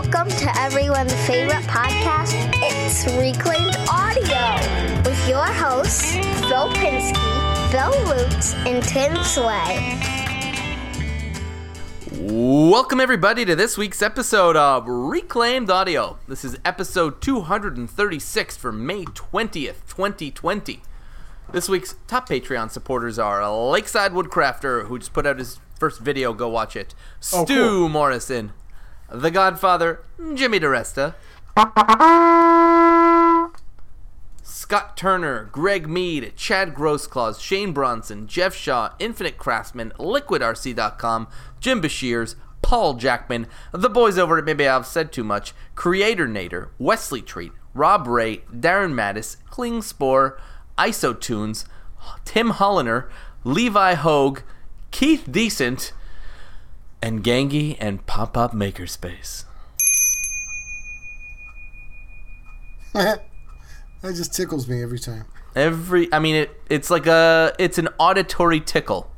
Welcome to everyone's favorite podcast. It's Reclaimed Audio with your hosts, Phil Pinsky, Bill Lutz, and Tim Sway. Welcome, everybody, to this week's episode of Reclaimed Audio. This is episode 236 for May 20th, 2020. This week's top Patreon supporters are Lakeside Woodcrafter, who just put out his first video. Go watch it. Oh, Stu cool. Morrison, The Godfather, Jimmy DeResta, Scott Turner, Greg Mead, Chad Grossclaws, Shane Bronson, Jeff Shaw, Infinite Craftsman, LiquidRC.com, Jim Bashirs, Paul Jackman, the boys over at Maybe I've Said Too Much, Creator Nader, Wesley Treat, Rob Ray, Darren Mattis, Klingspor, Isotunes, Tim Holliner, Levi Hogue, Keith Decent, and Gangy and Pop Up Makerspace. that just tickles me every time. Every, I mean, it it's like a, it's an auditory tickle,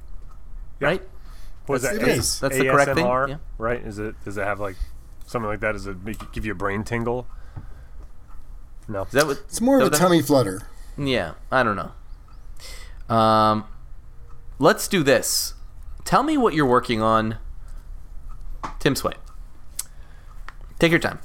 right? Was that It A- is. That's the correct thing, yeah. right? Is it? Does it have like something like that? Does it make, give you a brain tingle? No. Is that what? It's more of a what tummy flutter. Yeah, I don't know. Um, let's do this. Tell me what you're working on, Tim Sway. Take your time.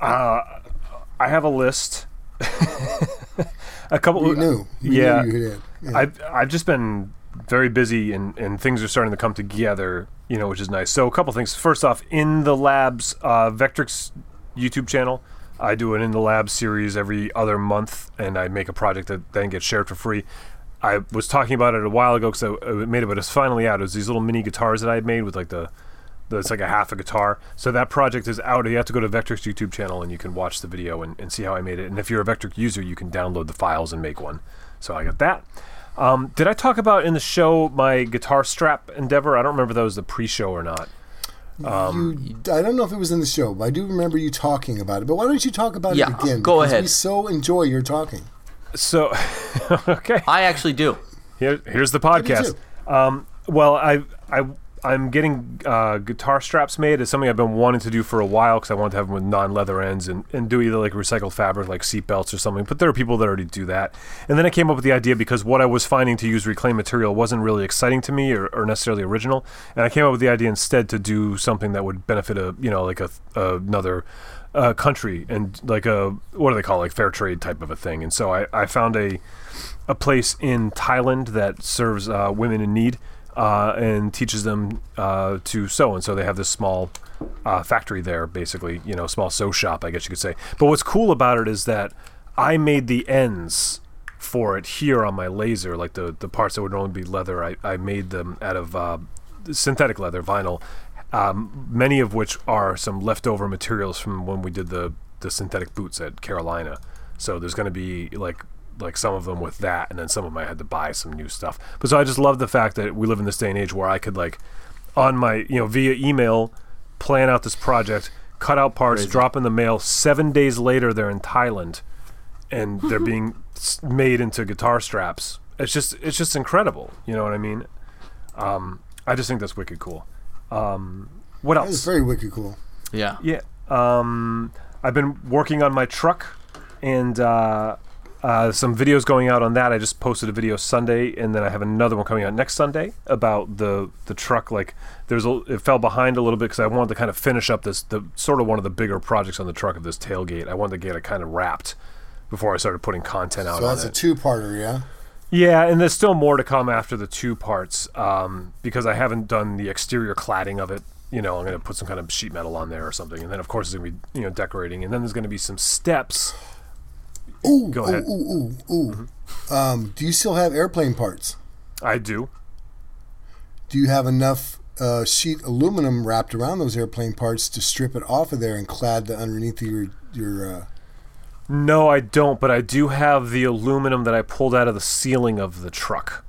I have a list. a couple. We knew. We yeah. Knew you. Yeah. I've I've just been very busy and, and things are starting to come together, you know, which is nice. So a couple things. First off, in the labs, uh, Vectric's YouTube channel, I do an in the lab series every other month, and I make a project that then gets shared for free. I was talking about it a while ago because I, I made it, but it's finally out. It was these little mini guitars that I had made with like the that's like a half a guitar. So that project is out. You have to go to Vectric's YouTube channel and you can watch the video and, and see how I made it. And if you're a Vectrix user, you can download the files and make one. So I got that. Um, did I talk about in the show my guitar strap endeavor? I don't remember if that was the pre-show or not. um, you, I don't know if it was in the show, but I do remember you talking about it. But why don't you talk about Yeah, it again? go Because ahead. We so enjoy your talking. So, okay. I actually do. Here, here's the podcast. Um, well, I, I, I'm getting uh, guitar straps made. It's something I've been wanting to do for a while because I want to have them with non-leather ends and, and do either like recycled fabric, like seat belts or something. But there are people that already do that. And then I came up with the idea because what I was finding to use reclaimed material wasn't really exciting to me or, or necessarily original. And I came up with the idea instead to do something that would benefit a, you know, like a, another uh, country and like a what do they call it? like fair trade type of a thing. And so I, I found a a place in Thailand that serves uh, women in need uh, and teaches them uh, to sew. And so they have this small uh, factory there, basically, you know, small sew shop, I guess you could say. But what's cool about it is that I made the ends for it here on my laser, like the, the parts that would normally be leather. I, I made them out of uh, synthetic leather, vinyl, um, many of which are some leftover materials from when we did the, the synthetic boots at Carolina. So there's going to be like like some of them with that, and then some of them I had to buy some new stuff. But so I just love the fact that we live in this day and age where I could like on my you know via email plan out this project, cut out parts, Crazy. drop in the mail. Seven days later, they're in Thailand, and they're being made into guitar straps. It's just it's just incredible. You know what I mean? Um, I just think that's wicked cool. Um, what else? was else? very wicked cool. Yeah. Yeah. Um, I've been working on my truck and uh, uh, some videos going out on that. I just posted a video Sunday, and then I have another one coming out next Sunday about the the truck. Like, there's a it fell behind a little bit because I wanted to kind of finish up this the sort of one of the bigger projects on the truck of this tailgate. I wanted to get it kind of wrapped before I started putting content out So that's a two-parter, yeah. Yeah, and there's still more to come after the two parts um, because I haven't done the exterior cladding of it. You know, I'm going to put some kind of sheet metal on there or something, and then of course there's going to be you know decorating, and then there's going to be some steps. Ooh, Go ooh, ahead. ooh, ooh, ooh. Um, do you still have airplane parts? I do. Do you have enough uh, sheet aluminum wrapped around those airplane parts to strip it off of there and clad the underneath your your? Uh, No, I don't, but I do have the aluminum that I pulled out of the ceiling of the truck.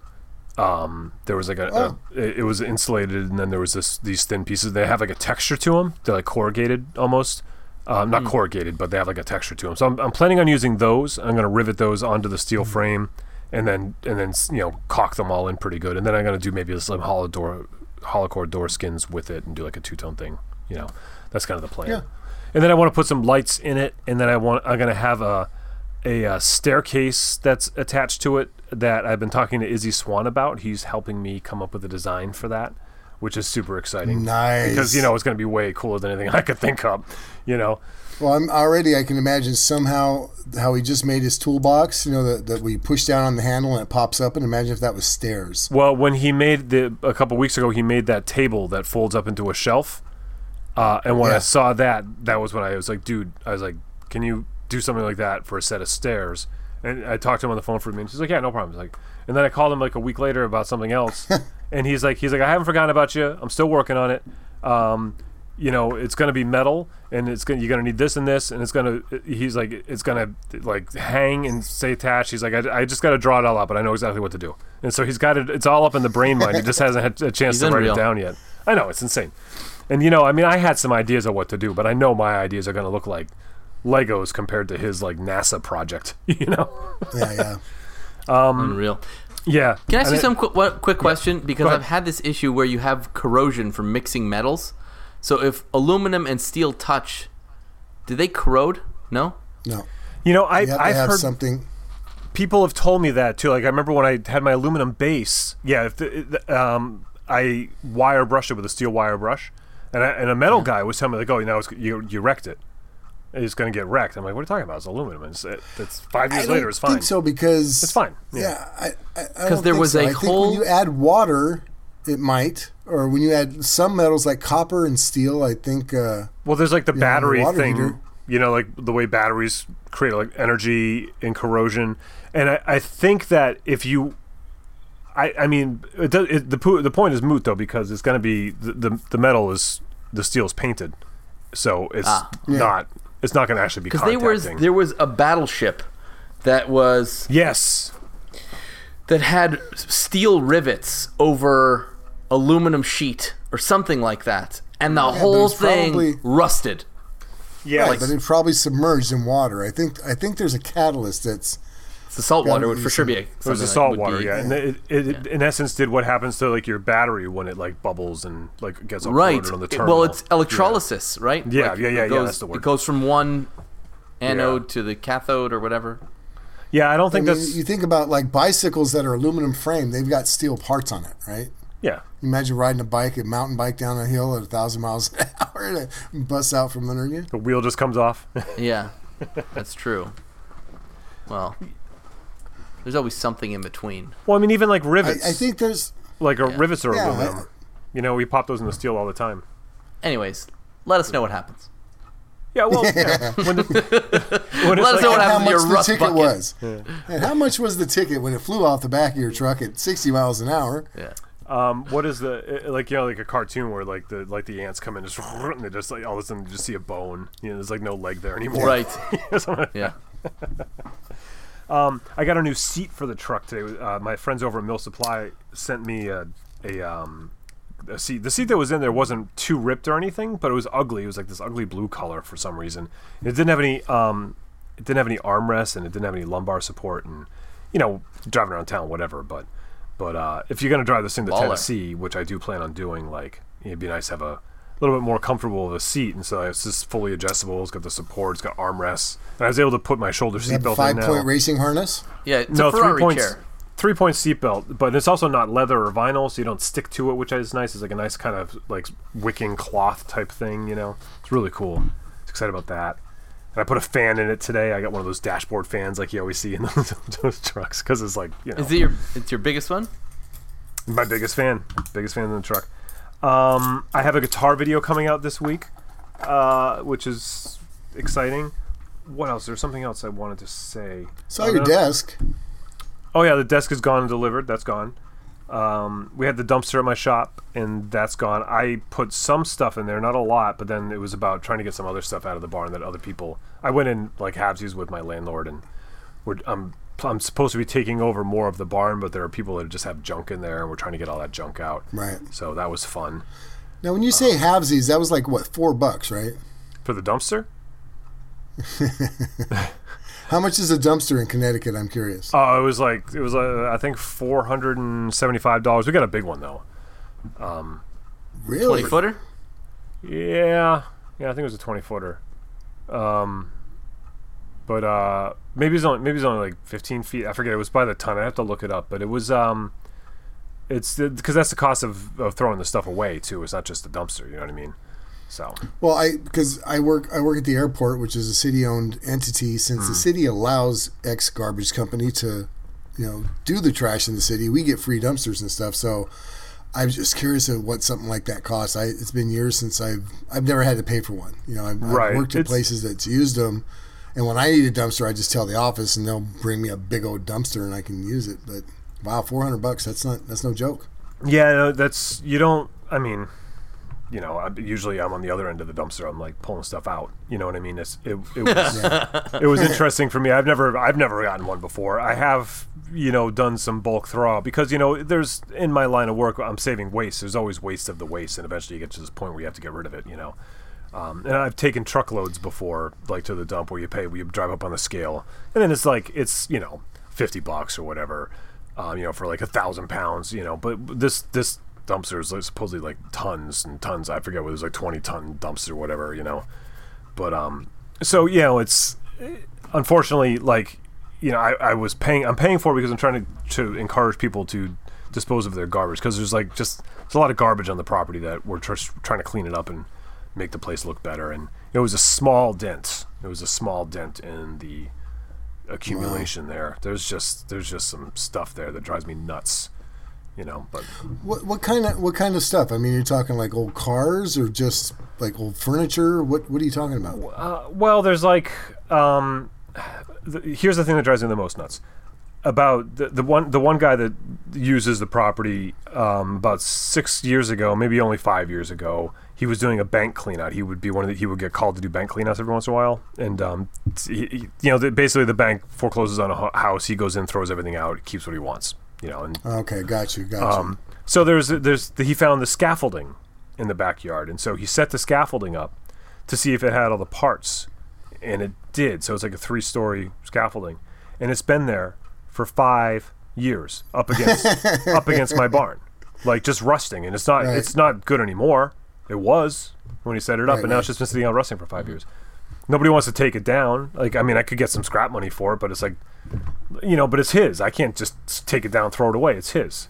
Um, there was like a, Oh. a it, it was insulated, and then there was this these thin pieces. They have like a texture to them. They're like corrugated almost. Um, not corrugated, but they have like a texture to them. So I'm, I'm planning on using those. I'm going to rivet those onto the steel frame, and then and then you know caulk them all in pretty good. And then I'm going to do maybe some hollow door, hollow core door skins with it, and do like a two tone thing. You know, that's kind of the plan. Yeah. And then I want to put some lights in it, and then I want I'm gonna have a a, uh staircase that's attached to it that I've been talking to Izzy Swan about. He's helping me come up with a design for that, which is super exciting. Nice. Because you know it's gonna be way cooler than anything I could think of. You know. Well, I'm already. I can imagine somehow how he just made his toolbox. You know that that we push down on the handle and it pops up. And imagine if that was stairs. Well, when he made the a couple weeks ago, he made that table that folds up into a shelf. Uh, and when Yeah. I saw that, that was when I was like, dude, I was like, can you do something like that for a set of stairs? And I talked to him on the phone for a minute. He's like, yeah, no problem. He's like, and then I called him like a week later about something else, and he's like, he's like, I haven't forgotten about you. I'm still working on it. Um, you know, it's gonna be metal, and it's gonna you're gonna need this and this, and it's gonna. He's like, it's gonna like hang and stay attached. He's like, I, I just got to draw it all out, but I know exactly what to do. And so he's got it. It's all up in the brain mind. He just hasn't had a chance He's to write it down yet. I know it's insane. And you know, I mean, I had some ideas of what to do, but I know my ideas are gonna look like Legos compared to his like NASA project. You know? Yeah, yeah. Unreal. Yeah. Can I ask And you it- some qu- one quick question? Because I've had this issue where you have corrosion from mixing metals. So if aluminum and steel touch, do they corrode? No. No, You know, I you have I've have heard something. people have told me that too. Like I remember when I had my aluminum base. Yeah, if the, the- um, I wire brushed it with a steel wire brush, and, I, and a metal guy was telling me like, "Oh, you know, you you wrecked it. It's going to get wrecked." I'm like, "What are you talking about? It's aluminum. It's, it, it's five years later. It's fine. think so because It's fine. Yeah, Yeah. I, I, I 'Cause don't there think was so. a I think whole- when you add water, it might, or when you add some metals like copper and steel, I think. Uh, Well, there's like the Yeah, battery water thing. heater. You know, like the way batteries create like energy and corrosion, and I, I think that if you, I, I mean, it does, it, the po- the point is moot though because it's going to be the, the the metal is the steel is painted, so it's Ah. Yeah. not it's not going to actually be Because there was there was a battleship that was yes, that had steel rivets over aluminum sheet or something like that, and the but whole thing probably- rusted. yeah, but it probably submerged in water. I think. I think there's a catalyst that's. The salt water would for sure be a, It was something the salt would water, be- yeah, and it, it, in essence did what happens to like your battery when it like bubbles and like gets all Right. on the terminal. well, it's electrolysis, right? Yeah, Like, yeah, yeah, it yeah, that's the word. It goes from one anode Yeah. to the cathode or whatever. yeah. I don't I think mean, that's you think about like bicycles that are aluminum frame; they've got steel parts on it, right? yeah. Imagine riding a bike, a mountain bike down a hill at a thousand miles an hour, and it busts out from under you. The wheel just comes off. Yeah, that's true. Well, there's always something in between. Well, I mean, even like rivets. I think there's. like uh, rivets are Yeah, aluminum. I- you know, we pop those in the steel all the time. Anyways, let us know what happens. Yeah, well, yeah. when, the, when it's Let us like, know what how happens to much your the ticket bucket. was, and how much was the ticket when it flew off the back of your truck at 60 miles an hour? Yeah. um, what is the uh, like? You know, like a cartoon where like the like the ants come in just and they just like all of a sudden you just see a bone. You know, there's like no leg there anymore. Right. Yeah. Um, I got a new seat for the truck today. Uh, my friends over at Mill Supply sent me a, a, um, a seat. The seat that was in there wasn't too ripped or anything, but it was ugly. It was like this ugly blue color for some reason. It didn't have any. Um, it didn't have any armrests and it didn't have any lumbar support. And you know, driving around town, whatever. But but uh, if you're gonna drive this thing to Baller. Tennessee, which I do plan on doing, like it'd be nice to have a little bit more comfortable of a seat. And so it's just fully adjustable. It's got the support. It's got armrests. And I was able to put my shoulder You have a seatbelt in five now. point racing harness. Yeah. It's no, a Ferrari three points. chair. Three point seatbelt, but it's also not leather or vinyl, so you don't stick to it, which is nice. It's like a nice kind of like wicking cloth type thing, you know. It's really cool. Excited about that. And I put a fan in it today. I got one of those dashboard fans like you always see in those, those trucks because it's like you know Is it your? It's your biggest one? my biggest fan, biggest fan in the truck. Um, I have a guitar video coming out this week, uh, which is exciting. What else? There's something else I wanted to say. Saw your no. desk. Oh yeah, the desk is gone and delivered. That's gone. Um, we had the dumpster at my shop, and that's gone. I put some stuff in there, not a lot, but then it was about trying to get some other stuff out of the barn that other people. I went in like halvesies with my landlord, and we're, I'm I'm supposed to be taking over more of the barn, but there are people that just have junk in there, and we're trying to get all that junk out. Right. So that was fun Now, when you say halvesies, that was like what four bucks, right? for the dumpster. How much is a dumpster in Connecticut? I'm curious. Oh, it was like it was uh, I think four hundred and seventy five dollars. We got a big one though. really? Twenty footer? Yeah, yeah, I think it was a twenty footer. Um, but uh, maybe it's only maybe it's only like fifteen feet. I forget. It was by the ton. I have to look it up. But it was um, it's because that's the cost of, of throwing the stuff away too. It's not just the dumpster. You know what I mean? So Well, I because I work I work at the airport, which is a city-owned entity. Since Hmm. the city allows X garbage company to, you know, do the trash in the city, we get free dumpsters and stuff. So I'm just curious of what something like that costs. I it's been years since I've I've never had to pay for one. You know, I've, Right. I've worked at It's- places that's used them, and when I need a dumpster, I just tell the office, and they'll bring me a big old dumpster, and I can use it. But wow, 400 bucks. That's not that's no joke. yeah, no, that's you don't. I mean, you know, I, usually I'm on the other end of the dumpster. I'm like pulling stuff out. You know what I mean? It's, it it was it was interesting for me. I've never I've never gotten one before. I have you know done some bulk throw because you know there's in my line of work I'm saving waste. There's always waste of the waste, and eventually you get to this point where you have to get rid of it. You know. Um, and I've taken truckloads before, like to the dump where you pay, where you drive up on the scale, and then it's like it's you know fifty bucks or whatever, um, you know for like a thousand pounds, you know. But this this dumpster is like supposedly like tons and tons. I forget what it was like twenty ton dumpster or whatever, you know. But um, so you know it's unfortunately like you know I, I was paying I'm paying for it because I'm trying to to encourage people to dispose of their garbage because there's like just there's a lot of garbage on the property that we're just trying to clean it up and make the place look better and it was a small dent it was a small dent in the accumulation there there's just there's just some stuff there that drives me nuts you know but What what kind of what kind of stuff? I mean, you're talking like old cars or just like old furniture? What what are you talking about? Uh, well, there's like, um, the, here's the thing that drives me the most nuts about the, the one the one guy that uses the property um, about six years ago, maybe only five years ago. He was doing a bank cleanout. He would be one of the, he would get called to do bank cleanouts every once in a while, and um, he, he- you know, the, basically the bank forecloses on a house. He goes in, throws everything out, keeps what he wants, you know, and Okay, got you, got you. um, so there's there's he found the scaffolding in the backyard, and so he set the scaffolding up to see if it had all the parts, and it did. So it's like a three-story scaffolding, and it's been there for five years up against up against my barn, like just rusting, and it's not Right. it's not good anymore. It was when he set it up, Right, and now right. it's just been sitting out rusting for five years. Nobody wants to take it down. Like I mean, I could get some scrap money for it, but it's like you know, but it's his. I can't just take it down, throw it away. It's his.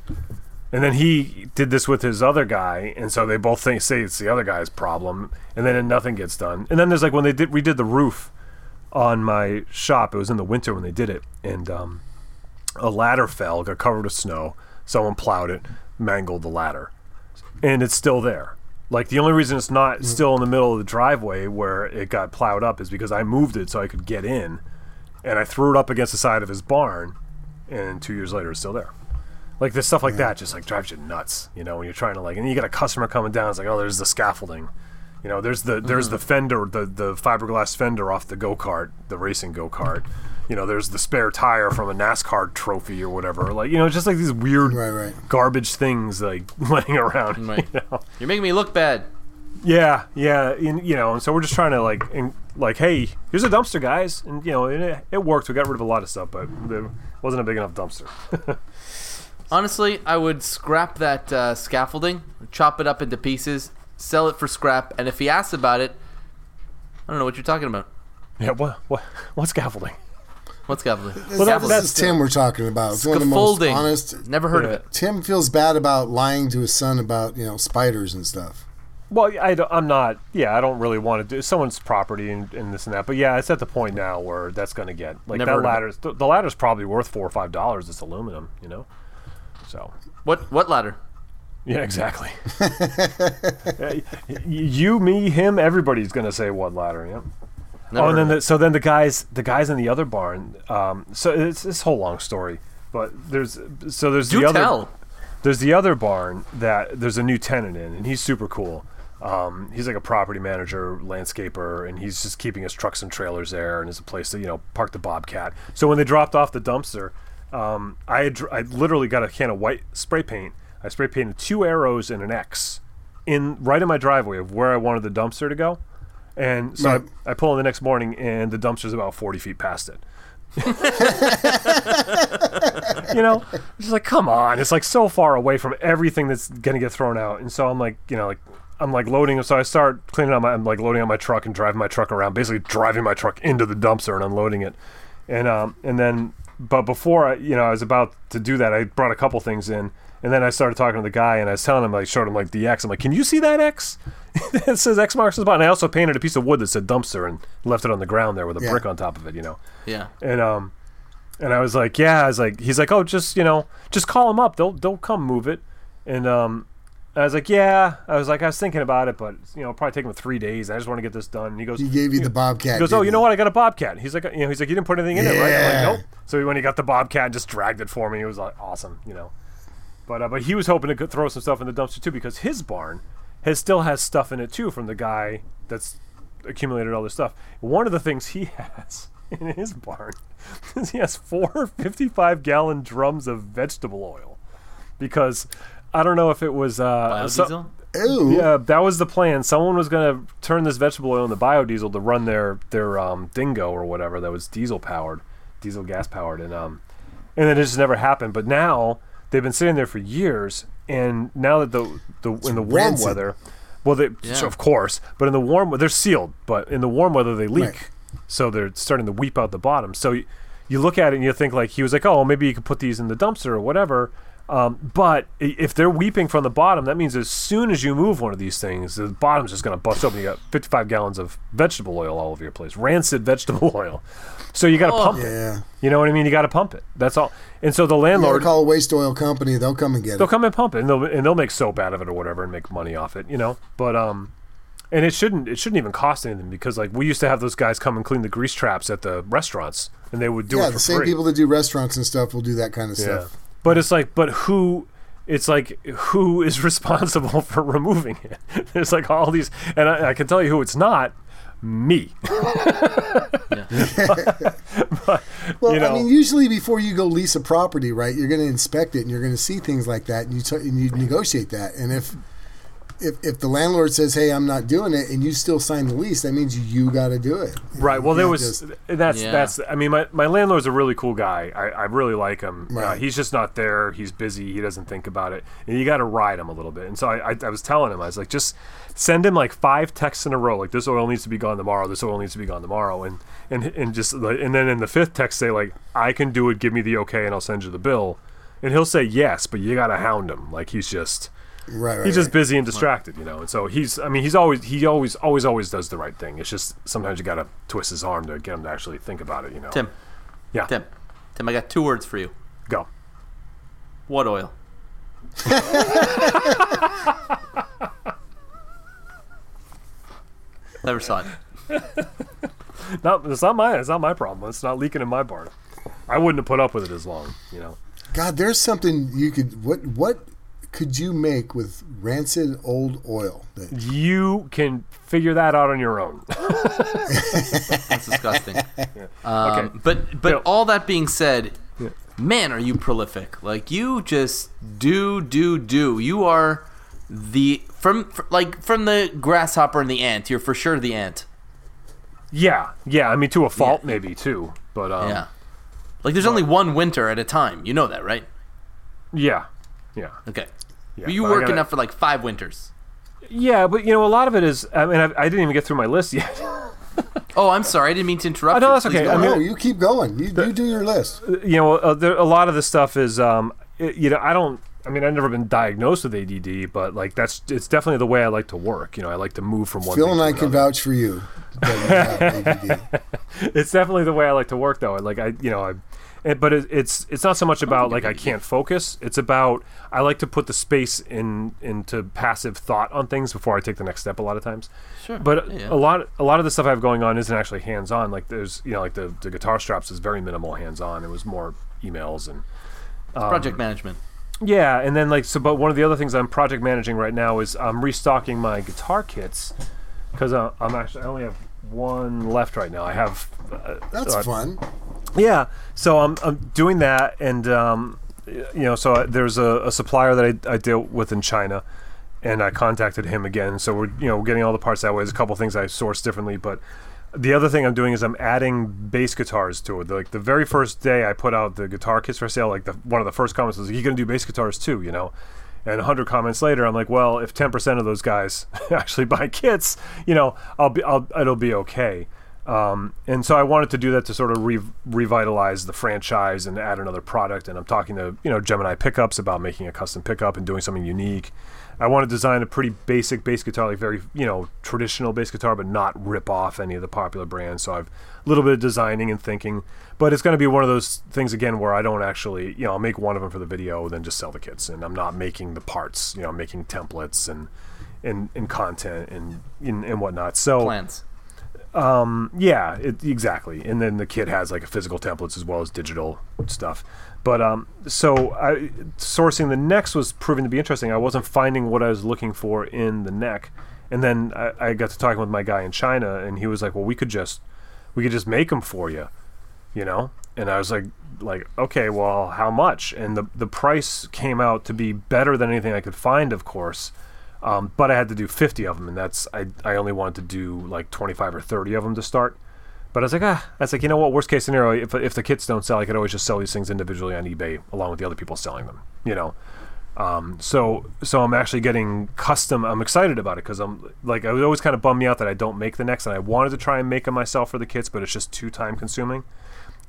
And then he did this with his other guy, and so they both think, say it's the other guy's problem, and then nothing gets done. And then there's like when they did redid the roof on my shop. It was in the winter when they did it, and um, a ladder fell, got covered with snow. Someone plowed it, mangled the ladder, and it's still there. Like the only reason it's not mm. still in the middle of the driveway where it got plowed up is because I moved it so I could get in, and I threw it up against the side of his barn, and two years later it's still there. Like this stuff like that just like drives you nuts, you know, when you're trying to like, and you got a customer coming down, it's like, oh, there's the scaffolding, you know, there's the there's the fender, the the fiberglass fender off the go kart, the racing go kart, you know, there's the spare tire from a NASCAR trophy or whatever, like you know, just like these weird Right, right. garbage things like laying around, Right. you know? You're making me look bad. Yeah, yeah, and, you know, and so we're just trying to like, in, like, hey, here's a dumpster, guys, and you know, it, it worked. We got rid of a lot of stuff, but it wasn't a big enough dumpster. Honestly, I would scrap that uh, scaffolding, chop it up into pieces, sell it for scrap, and if he asks about it, I don't know what you're talking about. yeah, what, what, what scaffolding? What scaffolding? This- that- this that's is Tim we're talking about. It's one of the most honest. Never heard Yeah. of it. Tim feels bad about lying to his son about you know spiders and stuff. Well, I don't, I'm not. Yeah, I don't really want to do someone's property and, and this and that. But yeah, it's at the point now where that's going to get like Never that heard of it. ladder's the, the ladder's probably worth four or five dollars. It's aluminum, you know. So What what ladder? Yeah, exactly. You, me, him, everybody's going to say what ladder? Yep. Never oh, and then the, so then the guys, the guys in the other barn. Um, so it's this whole long story, but there's so there's Do the other tell. there's the other barn that there's a new tenant in, and he's super cool. Um, he's like a property manager, landscaper, and he's just keeping his trucks and trailers there, and it's a place to you know park the bobcat. So when they dropped off the dumpster, um, I had, I literally got a can of white spray paint. I spray painted two arrows and an X in right in my driveway of where I wanted the dumpster to go. And so Right. I, I pull in the next morning, and the dumpster's about 40 feet past it. you know, it's just like, come on, it's like so far away from everything that's gonna get thrown out, and so I'm like, you know, like I'm like loading, so I start cleaning up my, I'm like loading out my truck and driving my truck around, basically driving my truck into the dumpster and unloading it, and um, and then, but before I, you know, I was about to do that, I brought a couple things in. And then I started talking to the guy, and I was telling him, I showed him like the X. I'm like, "Can you see that X? it says X marks the spot." And I also painted a piece of wood that said dumpster and left it on the ground there with a Yeah. brick on top of it. You know. Yeah. And um, and I was like, yeah. I was like, he's like, oh, just you know, just call him up. They'll they'll come move it. And um, I was like, yeah. I was like, I was thinking about it, but you know, it'll probably take him three days. I just want to get this done. And he goes, He gave you the Bobcat. he goes, oh, you know what? I got a bobcat. He's like, you know, he's like, you didn't put anything in it, right? I'm Yeah. like, nope. So when he got the bobcat, just dragged it for me. It was like awesome, you know. But uh, but he was hoping to throw some stuff in the dumpster too because his barn has still has stuff in it too from the guy that's accumulated all this stuff. One of the things he has in his barn is he has four 55 gallon drums of vegetable oil because I don't know if it was uh, so- Biodiesel? Ooh. yeah, that was the plan. Someone was going to turn this vegetable oil into biodiesel to run their their um, dingo or whatever that was diesel powered, diesel gas powered, and um, and then it just never happened. But now they've been sitting there for years, and now that the the in the warm rancid. weather, well, they Yeah. so of course, but in the warm weather, they're sealed, but in the warm weather they leak, Right. so they're starting to weep out the bottom. So you, you look at it and you think like he was like, oh, maybe you could put these in the dumpster or whatever. Um, but if they're weeping from the bottom, that means as soon as you move one of these things, the bottom's just going to bust open. You got 55 gallons of vegetable oil all over your place, rancid vegetable oil. So you got to Oh. pump it. You know what I mean? You got to pump it. That's all. And so the You gotta landlord, call a waste oil company. They'll come and get it. they'll come and pump it, and they'll and they'll make soap out of it or whatever, and make money off it. You know, but um, and it shouldn't it shouldn't even cost anything because like we used to have those guys come and clean the grease traps at the restaurants, and they would do Yeah, it for the same free. people that do restaurants and stuff will do that kind of Yeah. stuff. But it's like, but who? It's like who is responsible for removing it? There's like all these, and I, I can tell you who it's not. Me. but, Well, You I mean, usually before you go lease a property, right, you're going to inspect it and you're going to see things like that, and you t- and you negotiate that. And if if if the landlord says, "Hey, I'm not doing it," and you still sign the lease, that means you got to do it. Right. Well, there was. just- that's Yeah. that's. I mean, my my landlord's a really cool guy. I, I really like him. Uh, he's just not there. He's busy. He doesn't think about it. And you got to ride him a little bit. And so I, I I was telling him I was like, just send him like five texts in a row. Like this oil needs to be gone tomorrow. This oil needs to be gone tomorrow. And and and just like, and then in the fifth text say like I can do it. Give me the okay, and I'll send you the bill. And he'll say yes, but you got to hound him. Like he's just right, right. he's just right. busy and distracted, you know. And so he's, I mean, he's always, he always, always, always does the right thing. It's just sometimes you got to twist his arm to get him to actually think about it, you know. Tim. Yeah. Tim. Tim, I got two words for you. Go. What oil? Never saw it. Not, it's not my, it's not my problem. It's not leaking in my barn. I wouldn't have put up with it as long, you know. God, there's something you could what what could you make with rancid old oil? That, You can figure that out on your own. That's disgusting. Um, Okay. But but Bill. all that being said, man, are you prolific? Like you just do do do. You are the from like from the grasshopper and the ant. You're for sure the ant. yeah, yeah. I mean, to a fault, Yeah. maybe too. But um, yeah. Like there's only one winter at a time. You know that, right? yeah, yeah, Okay. Yeah. you But work gotta- enough for like five winters. Yeah, but you know, a lot of it is. I mean, I, I didn't even get through my list yet. Oh, I'm sorry. I didn't mean to interrupt. Oh, no, that's Please okay. go I mean- no, you keep going. You, you do your list. you know, uh, there, a lot of the stuff is, um, it- you know, I don't. I mean, I've never been diagnosed with ADD, but like that's it's definitely the way I like to work. You know, I like to move from one. Phil thing and to I can vouch for you. that you have ADD. It's definitely the way I like to work, though. Like I, you know, I. It, but it, it's it's not so much about like I can't focus. It's about I like to put the space in into passive thought on things before I take the next step. A lot of times, Sure. but Yeah, yeah. a lot a lot of the stuff I have going on isn't actually hands on. Like there's you know like the the guitar straps is very minimal hands on. It was more emails and um, project management. Yeah, and then like so, but one of the other things I'm project managing right now is I'm restocking my guitar kits because uh, I'm actually I only have one left right now. I have uh, That's uh, fun. Yeah, so I'm I'm doing that, and um, you know, so I, there's a, a supplier that I, I deal with in China, and I contacted him again. So we're you know getting all the parts that way. There's a couple things I source differently, but the other thing I'm doing is I'm adding bass guitars to it. Like the very first day I put out the guitar kits for sale, like the one of the first comments was, "You gonna do bass guitars too?" You know. And 100 comments later, I'm like, well, if 10% of those guys actually buy kits, you know, I'll be, I'll, it'll be okay. Um, and so I wanted to do that to sort of re- revitalize the franchise and add another product. And I'm talking to you know Gemini Pickups about making a custom pickup and doing something unique. I want to design a pretty basic bass guitar, like very you know traditional bass guitar, but not rip off any of the popular brands. So I've a little bit of designing and thinking, but it's going to be one of those things again where I don't actually you know I'll make one of them for the video, then just sell the kits, and I'm not making the parts. You know, I'm making templates and and, and content and, and and whatnot. So Plans. Yeah, it, exactly. And then the kit has like a physical templates as well as digital stuff. But um, so I, sourcing the necks was proving to be interesting. I wasn't finding what I was looking for in the neck, and then I, I got to talking with my guy in China, and he was like, "Well, we could just, we could just make them for you, you know." And I was like, like, okay, well, how much? And the the price came out to be better than anything I could find, of course. Um, but I had to do 50 of them, and that's I, I only wanted to do like 25 or 30 of them to start. But I was like, ah, was like, you know what? Worst case scenario, if, if the kits don't sell, I could always just sell these things individually on eBay along with the other people selling them. You know, um, so so I'm actually getting custom. I'm excited about it because I'm like I was always kind of bummed me out that I don't make the next, and I wanted to try and make them myself for the kits, but it's just too time consuming.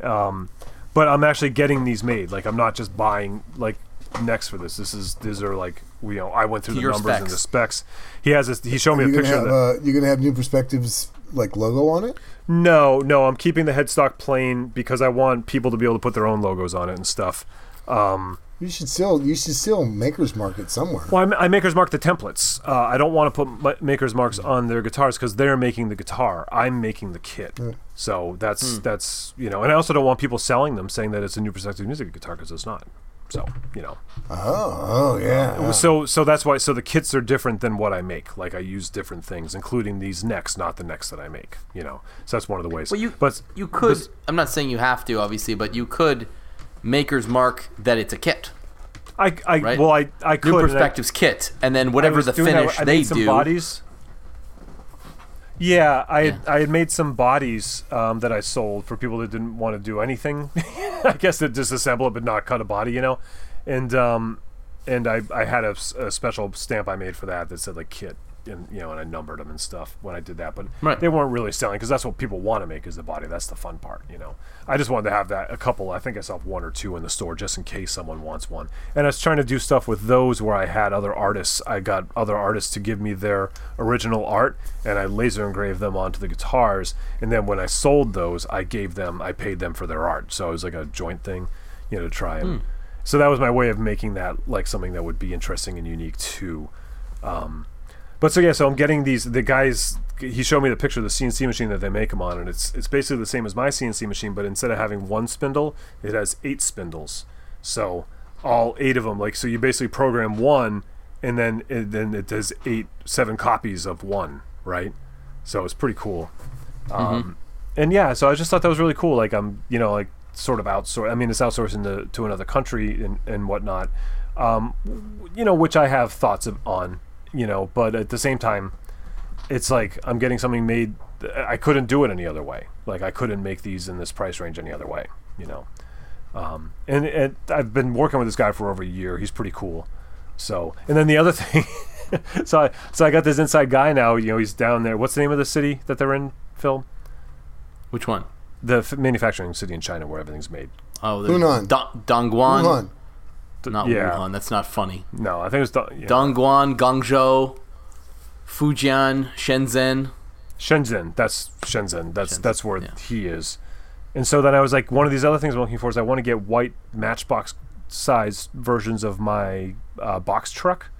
Um, but I'm actually getting these made. Like I'm not just buying like next for this. This is these are like you know I went through the your numbers and the specs. specs. He has this. He showed me a picture have of the, uh, you're gonna have new perspectives like logo on it. No, no, I'm keeping the headstock plain because I want people to be able to put their own logos on it and stuff. Um, You should still you should still makers market somewhere. well, I, I makers mark the templates. Uh, I don't want to put ma- makers marks on their guitars because they're making the guitar. I'm making the kit. So that's that's you know, and I also don't want people selling them saying that it's a new perspective music guitar because it's not. So you know, Oh, oh yeah. yeah. so so that's why. So the kits are different than what I make. Like I use different things, including these necks, not the necks that I make. You know, so that's one of the ways. Well, you but you could. I'm not saying you have to, obviously, but you could maker's mark that it's a kit, I, I right? well I I could New and I- perspectives kit, and then whatever the doing that- finish I they made some do. bodies. Yeah, I had, Yeah. I had made some bodies um, that I sold for people that didn't want to do anything. I guess to disassemble it but not cut a body, you know. And um, and I, I had a special stamp I made for that that said like kit and you know and I numbered them and stuff when I did that. But Right. they weren't really selling because that's what people want to make is the body. That's the fun part, you know. I just wanted to have that a couple. I think I saw one or two in the store just in case someone wants one. And I was trying to do stuff with those where I had other artists. I got other artists to give me their original art, and I laser engraved them onto the guitars. And then when I sold those, I gave them, I paid them for their art. So it was like a joint thing, you know, to try and. So that was my way of making that like something that would be interesting and unique too. Um, but so yeah, so I'm getting these. The guys, he showed me the picture of the CNC machine that they make them on, and it's it's basically the same as my CNC machine, but instead of having one spindle, it has eight spindles. So all eight of them, like so, you basically program one, and then it, then it does eight, seven copies of one, right? So it's pretty cool. Um, and yeah, so I just thought that was really cool. Like I'm, you know, like sort of outsource. I mean, it's outsourcing to, to another country and, and whatnot. Um, you know, which I have thoughts of, on. You know, but at the same time, it's like I'm getting something made. I couldn't do it any other way. Like I couldn't make these in this price range any other way. You know, um, and, and I've been working with this guy for over a year. He's pretty cool. So, and then the other thing, so I so I got this inside guy now. You know, he's down there. What's the name of the city that they're in? Phil, Which one? the f- manufacturing city in China where everything's made. Oh, the Hunan. Da- Dongguan. Wuhan. Not Yeah. Wuhan. That's not funny. No, I think it was Da- yeah. Dongguan, Guangzhou, Fujian, Shenzhen. Shenzhen. That's Shenzhen. That's Shenzhen, that's where yeah. he is. And so then I was like, one of these other things I'm looking for is I want to get white Matchbox size versions of my uh, box truck,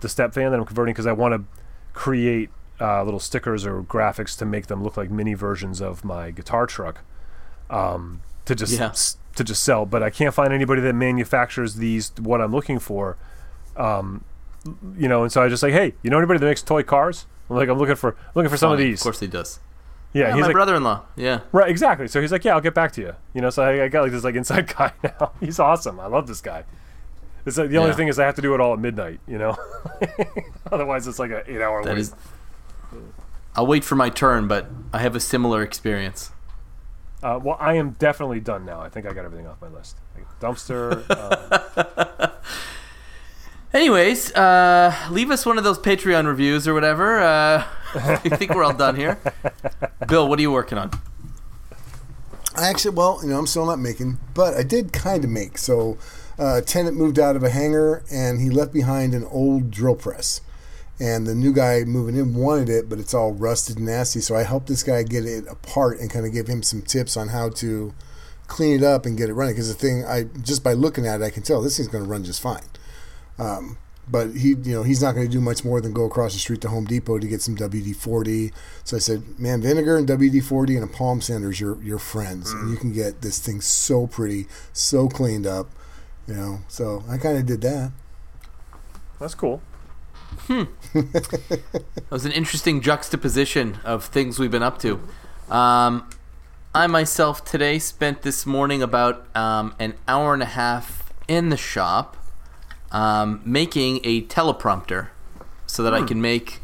the step van that I'm converting, because I want to create uh, little stickers or graphics to make them look like mini versions of my guitar truck, um, to just Yeah. s- to just sell. But I can't find anybody that manufactures these what I'm looking for. Um, you know, and so I just like, hey, you know anybody that makes toy cars? I'm like, I'm looking for looking for some of these. Of course he does. Yeah, Yeah, he's my like, brother-in-law. Yeah. right, exactly. So he's like, yeah, I'll get back to you. You know, so I, I got like this like inside guy now. he's awesome. I love this guy. It's like, the only Yeah. thing is I have to do it all at midnight. You know, otherwise it's like an eight hour That wait. is. I'll wait for my turn, but I have a similar experience. Uh, well, I am definitely done now. I think I got everything off my list. Like dumpster. Uh, Anyways, uh, leave us one of those Patreon reviews or whatever. Uh, I think we're all done here. Bill, what are you working on? I actually, well, you know, I'm still not making, but I did kind of make. So, uh, a tenant moved out of a hangar and he left behind an old drill press. And the new guy moving in wanted it, but it's all rusted and nasty. So I helped this guy get it apart and kind of give him some tips on how to clean it up and get it running. Because the thing, I just by looking at it, I can tell this thing's going to run just fine. Um, but he, you know, he's not going to do much more than go across the street to Home Depot to get some WD forty. So I said, man, vinegar and WD forty and a palm sander's your your friends, and you can get this thing so pretty, so cleaned up, you know. So I kind of did that. that's cool. That was an interesting juxtaposition of things we've been up to. Um, I myself today spent this morning about um, an hour and a half in the shop um, making a teleprompter so that I can make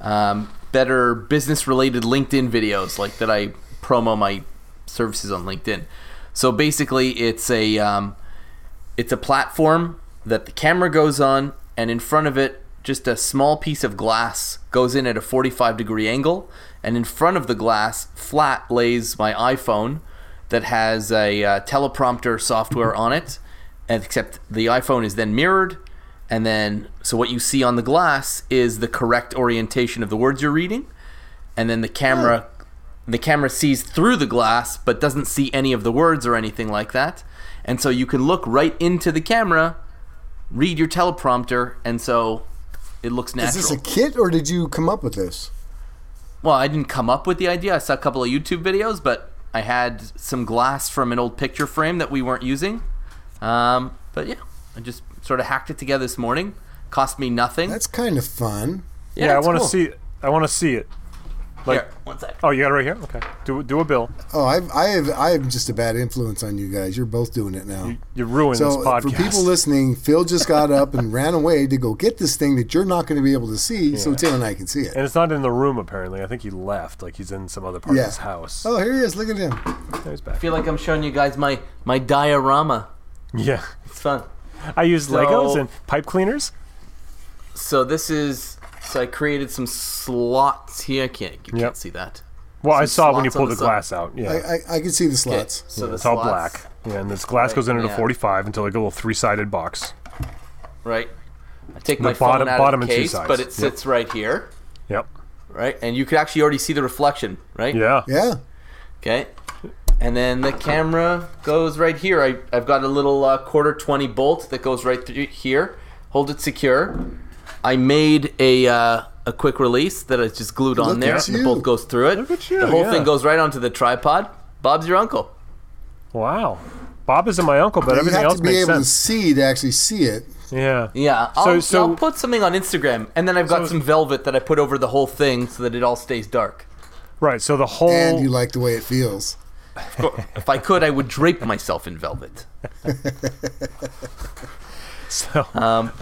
um, better business related LinkedIn videos, like that I promo my services on LinkedIn. So basically, it's a um, it's a platform that the camera goes on, and in front of it, just a small piece of glass goes in at a 45 degree angle, and in front of the glass, flat lays my iPhone that has a uh, teleprompter software on it, except the iPhone is then mirrored, and then so what you see on the glass is the correct orientation of the words you're reading, and then the camera the camera sees through the glass but doesn't see any of the words or anything like that. And so you can look right into the camera, read your teleprompter, and so it looks natural. Is this a kit or did you come up with this? well, I didn't come up with the idea. I saw a couple of YouTube videos, but I had some glass from an old picture frame that we weren't using. Um, but yeah, I just sort of hacked it together this morning. Cost me nothing. That's kind of fun. Yeah, I want to cool. see. I want to see it. Like, Here, one sec. oh, you got it right here. Okay, do do a bill. Oh, I've, I have I have just a bad influence on you guys. You're both doing it now. You ruined So this podcast. for people listening, Phil just got up and ran away to go get this thing that you're not going to be able to see, so Tim and I can see it. and it's not in the room apparently. I think he left. Like he's in some other part Yeah. of his house. Oh, here he is. Look at him. There he's back. I feel like I'm showing you guys my my diorama. Yeah, It's fun. I use So- Legos and pipe cleaners. So this is so I created some slots here. I can't you Yep. can't see that. Well, I saw when you pulled the the side. glass out. Yeah, I, I, I can see the Okay, slots. so Yeah, the it's all black. Yeah, and this glass goes into yeah. a 45 into like a little three-sided box. right? I take The my bottom- phone out bottom of the case, but it sits right here, Yep. right? And you could actually already see the reflection, right? Yeah. Yeah. Okay. And then the camera goes right here. I, I've got a little uh, quarter 20 bolt that goes right through here. Hold it secure. I made a uh, a quick release that I just glued on there. and The bolt goes through it. Look at you, The whole yeah. thing goes right onto the tripod. Bob's your uncle. Wow. Bob isn't my uncle, but you everything have else to be makes able sense. to see to actually see it. Yeah. Yeah, I'll, So- so- I'll put something on Instagram, and then I've got So- some velvet that I put over the whole thing so that it all stays dark. Right. So the whole. And you like the way it feels. if I could, I would drape myself in velvet. so, Um,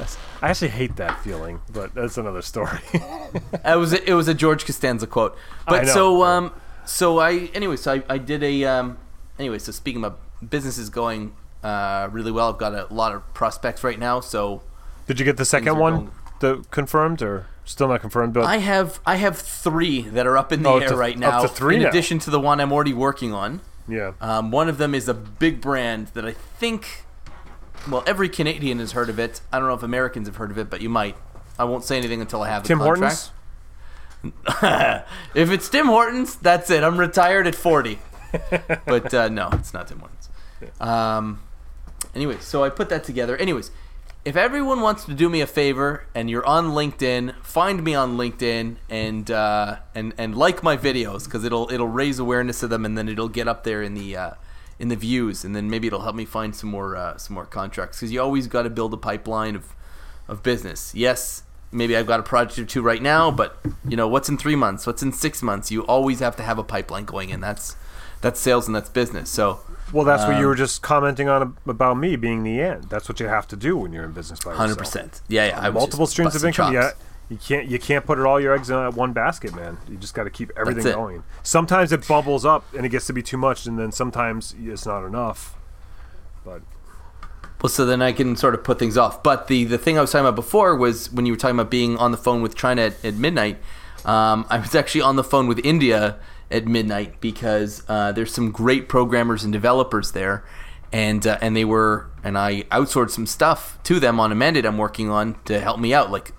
I actually hate that feeling, but that's another story. it was a, it was a George Costanza quote. But so um so I anyway so I, I did a um anyway so speaking of business is going uh really well. I've got a lot of prospects right now. So Did you get the second one going- the confirmed or still not confirmed? But I have I have three that are up in the Oh, air to- right now. to three in now. addition to the one I'm already working on. yeah. Um, one of them is a big brand that I think, well, every Canadian has heard of it. I don't know if Americans have heard of it, but you might. I won't say anything until I have the Tim contract. Hortons. if it's Tim Hortons, that's it. I'm retired at 40. but uh, no, it's not Tim Hortons. Um, anyway, so I put that together. Anyways, if everyone wants to do me a favor and you're on LinkedIn, find me on LinkedIn and uh, and and like my videos because it'll it'll raise awareness of them and then it'll get up there in the uh, in the views and then maybe it'll help me find some more uh, some more contracts because you always got to build a pipeline of of business. Yes, maybe I've got a project or two right now, but you know what's in three months, what's in six months. You always have to have a pipeline going in. That's that's sales and that's business. So Well, that's what you Um, were just commenting on about me being the end. That's what you have to do when you're in business by yourself. hundred percent. Yeah, yeah. I Multiple streams of income. Yeah, chops. You can't you can't put it all your eggs in that one basket, man. You just got to keep everything going. Sometimes it bubbles up and it gets to be too much, and then sometimes it's not enough. But Well, so then I can sort of put things off. But the the thing I was talking about before was when you were talking about being on the phone with China at, at midnight. Um, I was actually on the phone with India at midnight because uh, there's some great programmers and developers there, and uh, and they were and I outsourced some stuff to them on a mandate I'm working on to help me out. Like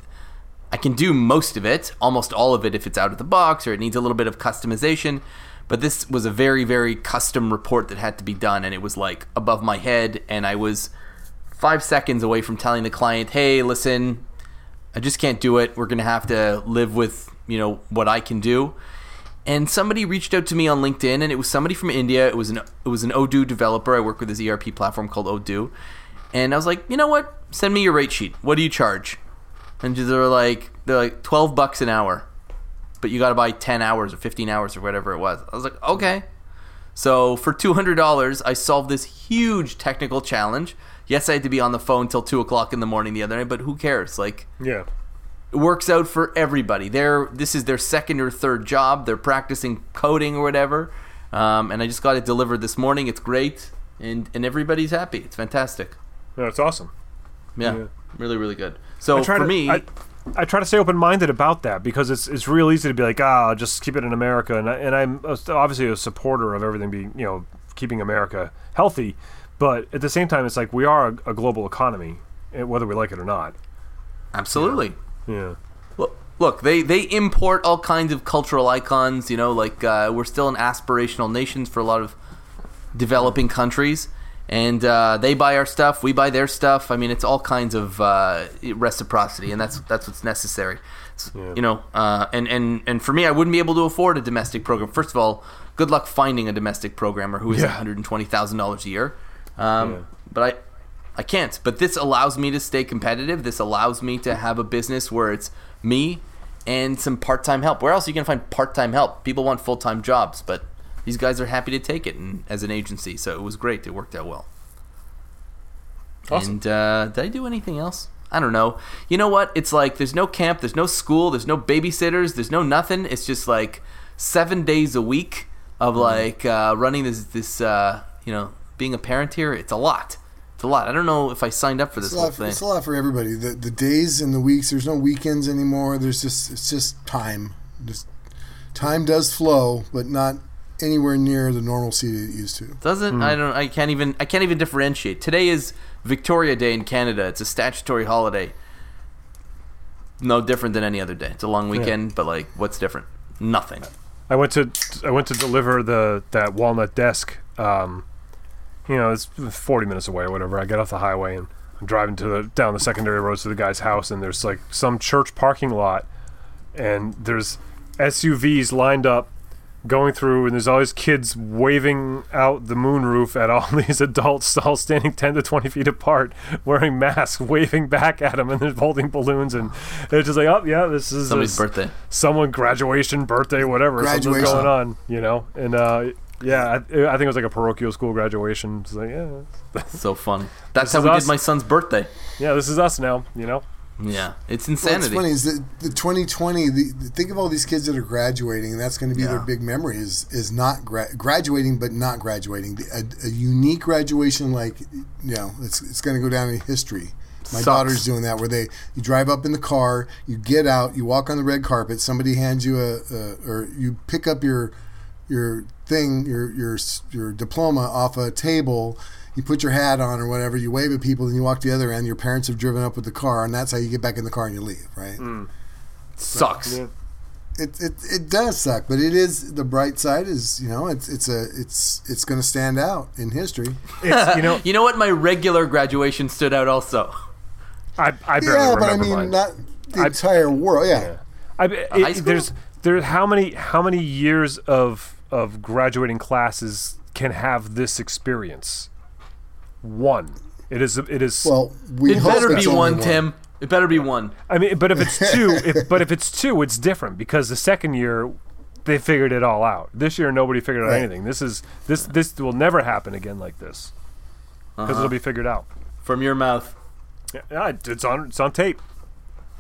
I can do most of it, almost all of it if it's out of the box or it needs a little bit of customization. But this was a very, very custom report that had to be done, and it was like above my head, and I was five seconds away from telling the client, "Hey, listen, I just can't do it. We're gonna have to live with you know what I can do." And somebody reached out to me on LinkedIn, and it was somebody from India. It was an it was an Odoo developer. I work with this ERP platform called Odoo, and I was like, you know what? Send me your rate sheet. What do you charge? And they're like, they're like twelve bucks an hour, but you got to buy ten hours or fifteen hours or whatever it was. I was like, okay. So for two hundred dollars, I solved this huge technical challenge. Yes, I had to be on the phone till two o'clock in the morning the other night, but who cares? Like, yeah, it works out for everybody. They're this is their second or third job. They're practicing coding or whatever, um, and I just got it delivered this morning. It's great, and and everybody's happy. It's fantastic. no, it's awesome. Yeah, Yeah. really, really good. So I try for to, me, I, I try to stay open minded about that because it's it's real easy to be like, ah, I'll just keep it in America, and I, and I'm obviously a supporter of everything being you know keeping America healthy, but at the same time, it's like we are a, a global economy, eh, whether we like it or not. absolutely. Yeah. Look, look, they they import all kinds of cultural icons. You know, like uh, we're still an aspirational nations for a lot of developing countries, and uh, they buy our stuff, we buy their stuff. I mean, it's all kinds of uh, reciprocity, and that's that's what's necessary. S- You know, uh, and and and for me, I wouldn't be able to afford a domestic program. First of all, good luck finding a domestic programmer who is Yeah. one hundred and twenty thousand dollars a year. Um, Yeah. But I. I can't. But this allows me to stay competitive. This allows me to have a business where it's me and some part-time help. Where else are you gonna find part-time help? People want full-time jobs, but these guys are happy to take it and, as an agency. So it was great. It worked out well. Awesome. And uh, did I do anything else? I don't know. You know what? It's like there's no camp, there's no school, there's no babysitters, there's no nothing. It's just like seven days a week Mm-hmm. of like uh, running this this uh, you know being a parent here. It's a lot. It's a lot. I don't know if I signed up for this whole lot, thing. it's a lot for everybody. The the days and the weeks. There's no weekends anymore. There's just it's just time. Just time does flow, but not anywhere near the normalcy that it used to. Doesn't I don't I can't even I can't even differentiate. Today is Victoria Day in Canada. It's a statutory holiday. No different than any other day. It's a long weekend, but like what's different? Nothing. I went to I went to deliver the that walnut desk. Um, you know, it's 40 minutes away or whatever. I get off the highway and I'm driving to the down the secondary roads to the guy's house, and there's like some church parking lot, and there's SUVs lined up going through, and there's always kids waving out the moonroof at all these adults, all standing 10 to 20 feet apart, wearing masks, waving back at them, and they're holding balloons, and it's just like, oh yeah, this is Somebody's this- birthday. someone graduation, birthday, whatever, something's going on, you know. And uh, yeah, I, I think it was like a parochial school graduation. It's like, yeah, So funny. That's This how is we us. did my son's birthday. yeah, this is us now, you know. Yeah, it's What's insanity. funny is that the 2020. The, the- think of all these kids that are graduating, and that's going to be their big memory. Is is not gra- graduating, but not graduating. The- A, a unique graduation, like you know, it's it's going to go down in history. My Sucks. daughter's doing that, where they you drive up in the car, you get out, you walk on the red carpet, somebody hands you a, a or you pick up your your thing, your your your diploma off a table. You put your hat on or whatever. You wave at people, and you walk to the other end. Your parents have driven up with the car, and that's how you get back in the car and you leave, right? Hmm. Sucks. Yeah. It, it, it does suck, but it is the bright side is you know it's it's a it's it's going to stand out in history. It's, you know, You know what? My regular graduation stood out also. I, I barely Yeah, but I mean mine. not the entire world. Yeah, I, high it, school? there's there how many how many years of of graduating classes can have this experience? One. It is it is well we It hope better be only one, Tim. It better be one. I mean, but if it's two, if, but if it's two, it's different because the second year they figured it all out. This year, nobody figured out Right. anything. This is this this will never happen again like this because Uh-huh. it'll be figured out. From your mouth. Yeah, it's on it's on tape.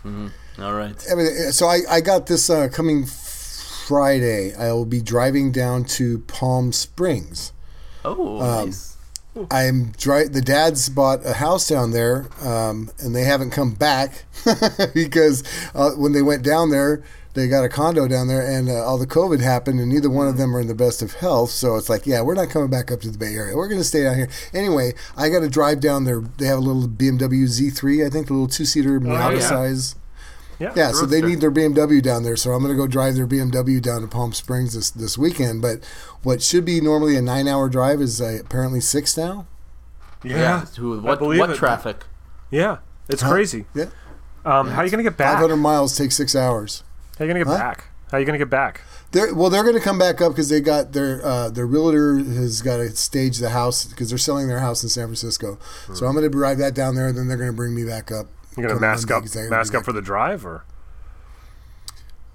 All right. Everything- So I, I got this uh, coming Friday. I will be driving down to Palm Springs. Oh, Um, nice. I'm dri- the dad's bought a house down there, um, and they haven't come back because uh, when they went down there, they got a condo down there, and uh, all the COVID happened, and neither one of them are in the best of health. So it's like, yeah, we're not coming back up to the Bay Area. We're going to stay down here anyway. I got to drive down there. They have a little BMW Z3, I think, the little two seater Miata yeah. size. Yeah. Yeah, so they need their BMW down there. So I'm going to go drive their BMW down to Palm Springs this, this weekend. But what should be normally a nine hour drive is uh, apparently six now. Yeah. Who, I what believe what it. traffic? Yeah. It's crazy. Yeah. Um, how are you gonna get back? 500 miles takes six hours. How are you gonna get Huh? back? How are you gonna get back? They're, well, they're going to come back up because they got their uh, their realtor has got to stage the house because they're selling their house in San Francisco. So I'm going to drive that down there. And then they're going to bring me back up. You're gonna mask Monday, up, 'cause mask be up for the drive, or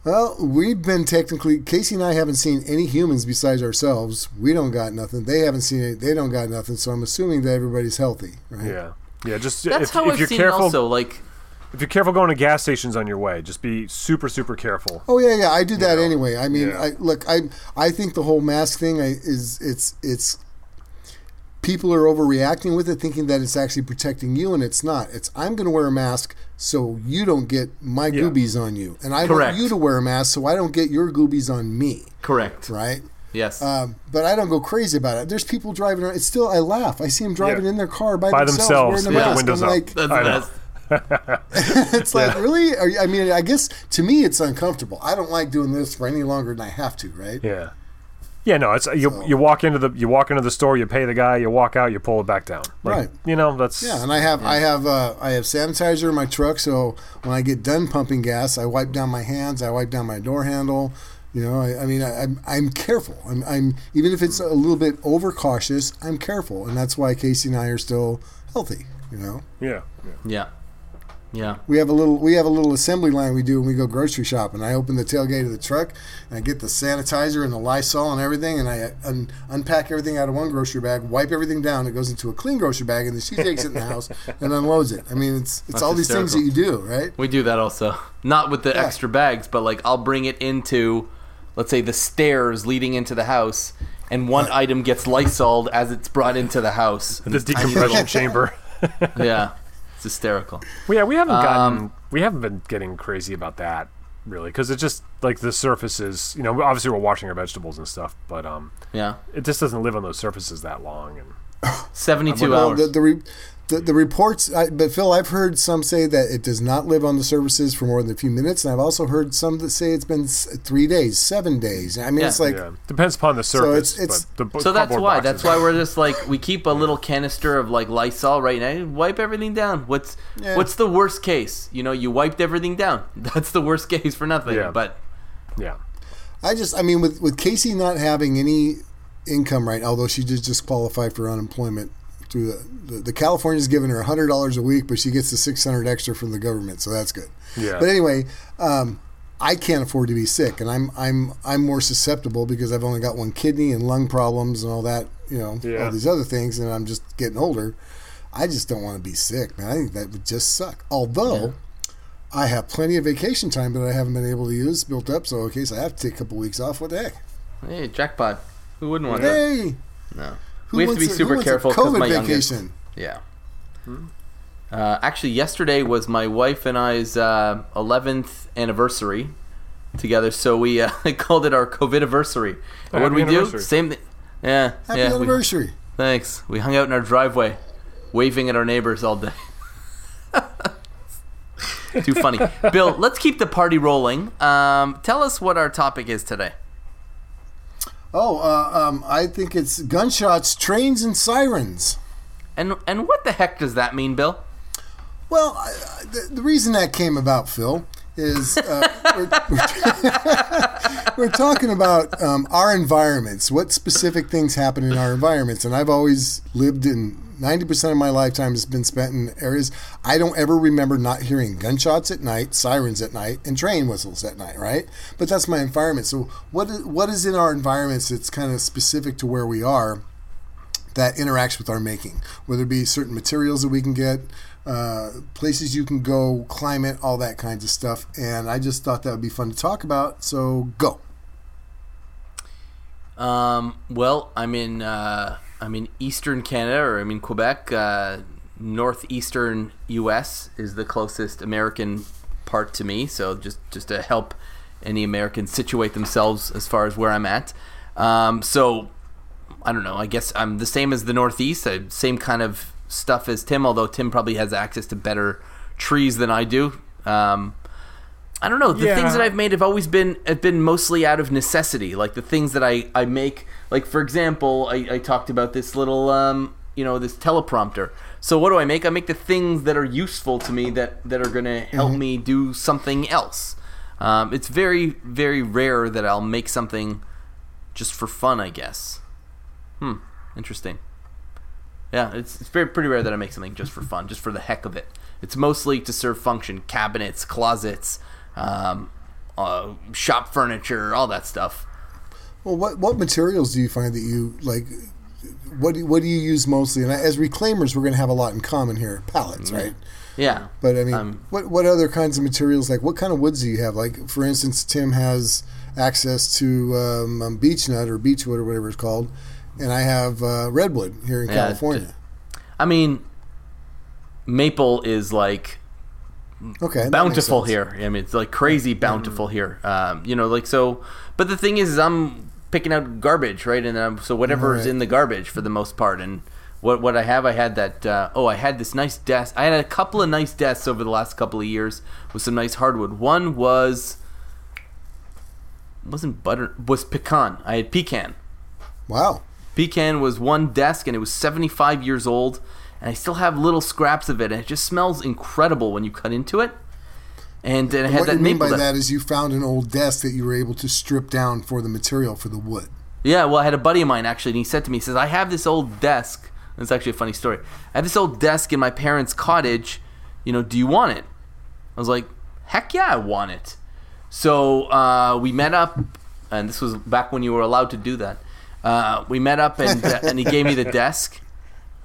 Well, we've been technically Casey and I haven't seen any humans besides ourselves. We don't got nothing. They haven't seen it. They don't got nothing. So I'm assuming that everybody's healthy, right? yeah, yeah. Just That's if, how if I've you're seen careful, it also. Like, if you're careful going to gas stations on your way, just be super, super careful. Oh yeah, yeah. I do that know, anyway. I mean, yeah. I I, look, I I think the whole mask thing I, is it's it's people are overreacting with it, thinking that it's actually protecting you, and it's not. It's I'm going to wear a mask so you don't get my Yeah. goobies on you, and I Correct. want you to wear a mask so I don't get your goobies on me, correct. right? Yes. Um, but I don't go crazy about it. There's people driving around. It's still I laugh. I see them driving Yeah. in their car by, By themselves, themselves, wearing a with the mask. windows I'm up. like, That's I the know. best. it's like really. Are you, I mean, I guess to me it's uncomfortable. I don't like doing this for any longer than I have to, right? Yeah, yeah. No, it's you. You walk into the you walk into the store, you pay the guy, you walk out, you pull it back down. Like, Right. You know that's Yeah, and I have I have uh, I have sanitizer in my truck, so when I get done pumping gas, I wipe down my hands, I wipe down my door handle. You know, I, I mean, I, I'm I'm careful. I'm, I'm even if it's a little bit overcautious, I'm careful, and that's why Casey and I are still healthy. You know, yeah. yeah. yeah. Yeah. we have a little we have a little assembly line we do when we go grocery shopping. I open the tailgate of the truck and I get the sanitizer and the Lysol and everything, and I un- unpack everything out of one grocery bag, wipe everything down. It goes into a clean grocery bag, and then she takes it in the house and unloads it. I mean, it's it's That's all these things that you do, right? We do that also. Not with the Yeah. extra bags, but like I'll bring it into, let's say, the stairs leading into the house, and one item gets Lysoled as it's brought into the house. The decompression chamber. yeah, it's hysterical. Well, yeah, we haven't gotten Um, we haven't been getting crazy about that really because it's just like the surfaces. You know, obviously we're washing our vegetables and stuff, but um, Yeah, it just doesn't live on those surfaces that long. And seventy-two Well, hours. the the, re, the, the reports, I, but Phil, I've heard some say that it does not live on the surfaces for more than a few minutes, and I've also heard some that say it's been three days, seven days. I mean, Yeah. it's like yeah, depends upon the surface. it's- but the so that's why. boxes- That's why we're just like we keep a little canister of like Lysol right now. Wipe everything down. What's Yeah. what's the worst case? You know, you wiped everything down. That's the worst case for nothing. Yeah. But Yeah, I just, I mean, with with Casey not having any income right, although she did just qualify for unemployment through the the, the California's giving her hundred dollars a week, but she gets the six hundred extra from the government, so that's good. Yeah. But anyway, um, I can't afford to be sick, and I'm I'm I'm more susceptible because I've only got one kidney and lung problems and all that, you know, Yeah. all these other things, and I'm just getting older. I just don't want to be sick, man. I think that would just suck. Although. I have plenty of vacation time that I haven't been able to use built up, so in case I have to take a couple weeks off, what the heck? hey, jackpot. Who wouldn't want that? Hey, No. Who we have to be a- super careful because COVID my youngest. vacation. Yeah. Uh, actually, yesterday was my wife and I's uh, 11th anniversary together, so we uh, called it our COVID anniversary. What did we do? Same thing. Yeah. Happy yeah, we- anniversary. thanks. We hung out in our driveway, waving at our neighbors all day. Too funny. Bill, let's keep the party rolling. Um, tell us what our topic is today. Oh, uh, um, I think it's gunshots, trains, and sirens. And and what the heck does that mean, Bill? Well, I, the, the reason that came about, Phil, is uh, we're, we're, we're talking about um, our environments. What specific things happen in our environments? And I've always lived in 90% of my lifetime has been spent in areas I don't ever remember not hearing gunshots at night, sirens at night, and train whistles at night, right? But that's my environment. So, what is, what is in our environments that's kind of specific to where we are? that interacts with our making, whether it be certain materials that we can get, uh, places you can go, climate, all that kinds of stuff. And I just thought that would be fun to talk about. So go. Um, well, I'm in uh, I'm in Eastern Canada, or I mean, Quebec. Uh, northeastern U.S. is the closest American part to me. So just just to help any Americans situate themselves as far as where I'm at. Um, so I don't know. I guess I'm the same as the Northeast. Uh, same kind of stuff as Tim, although Tim probably has access to better trees than I do. Um, I don't know. The Yeah. things that I've made have always been have been mostly out of necessity. Like the things that I, I make. Like for example, I, I talked about this little um, you know this teleprompter. So what do I make? I make the things that are useful to me that that are going to help me do something else. Um, it's very very rare that I'll make something just for fun. I guess. Hmm. Interesting. Yeah, it's, it's very pretty rare that I make something just for fun, just for the heck of it. It's mostly to serve function: cabinets, closets, um, uh, shop furniture, all that stuff. Well, what what materials do you find that you like? What do, what do you use mostly? And as reclaimers, we're going to have a lot in common here. Pallets, right? Yeah, But I mean, Um, what what other kinds of materials? Like, what kind of woods do you have? Like, for instance, Tim has access to um, um, beech nut or beechwood or whatever it's called, and I have uh, redwood here in Yeah, California. I mean, maple is like Okay, bountiful here. I mean, it's like crazy bountiful here. Um, you know, like so. But the thing is, is I'm picking out garbage, right? And um, so whatever's Right. in the garbage for the most part. And what what I have, I had that. Uh, oh, I had this nice desk. I had a couple of nice desks over the last couple of years with some nice hardwood. One was wasn't butter was pecan. I had pecan. Wow. Pecan was one desk and it was 75 years old, and I still have little scraps of it, and it just smells incredible when you cut into it. And then it had what that you mean by that is you found an old desk that you were able to strip down for the material for the wood. Yeah, well, I had a buddy of mine actually, and he said to me, he says, I have this old desk. It's actually a funny story. I have this old desk in my parents' cottage. You know, do you want it? I was like, heck yeah, I want it. So uh, we met up, and this was back when you were allowed to do that. Uh, we met up, and uh, and he gave me the desk,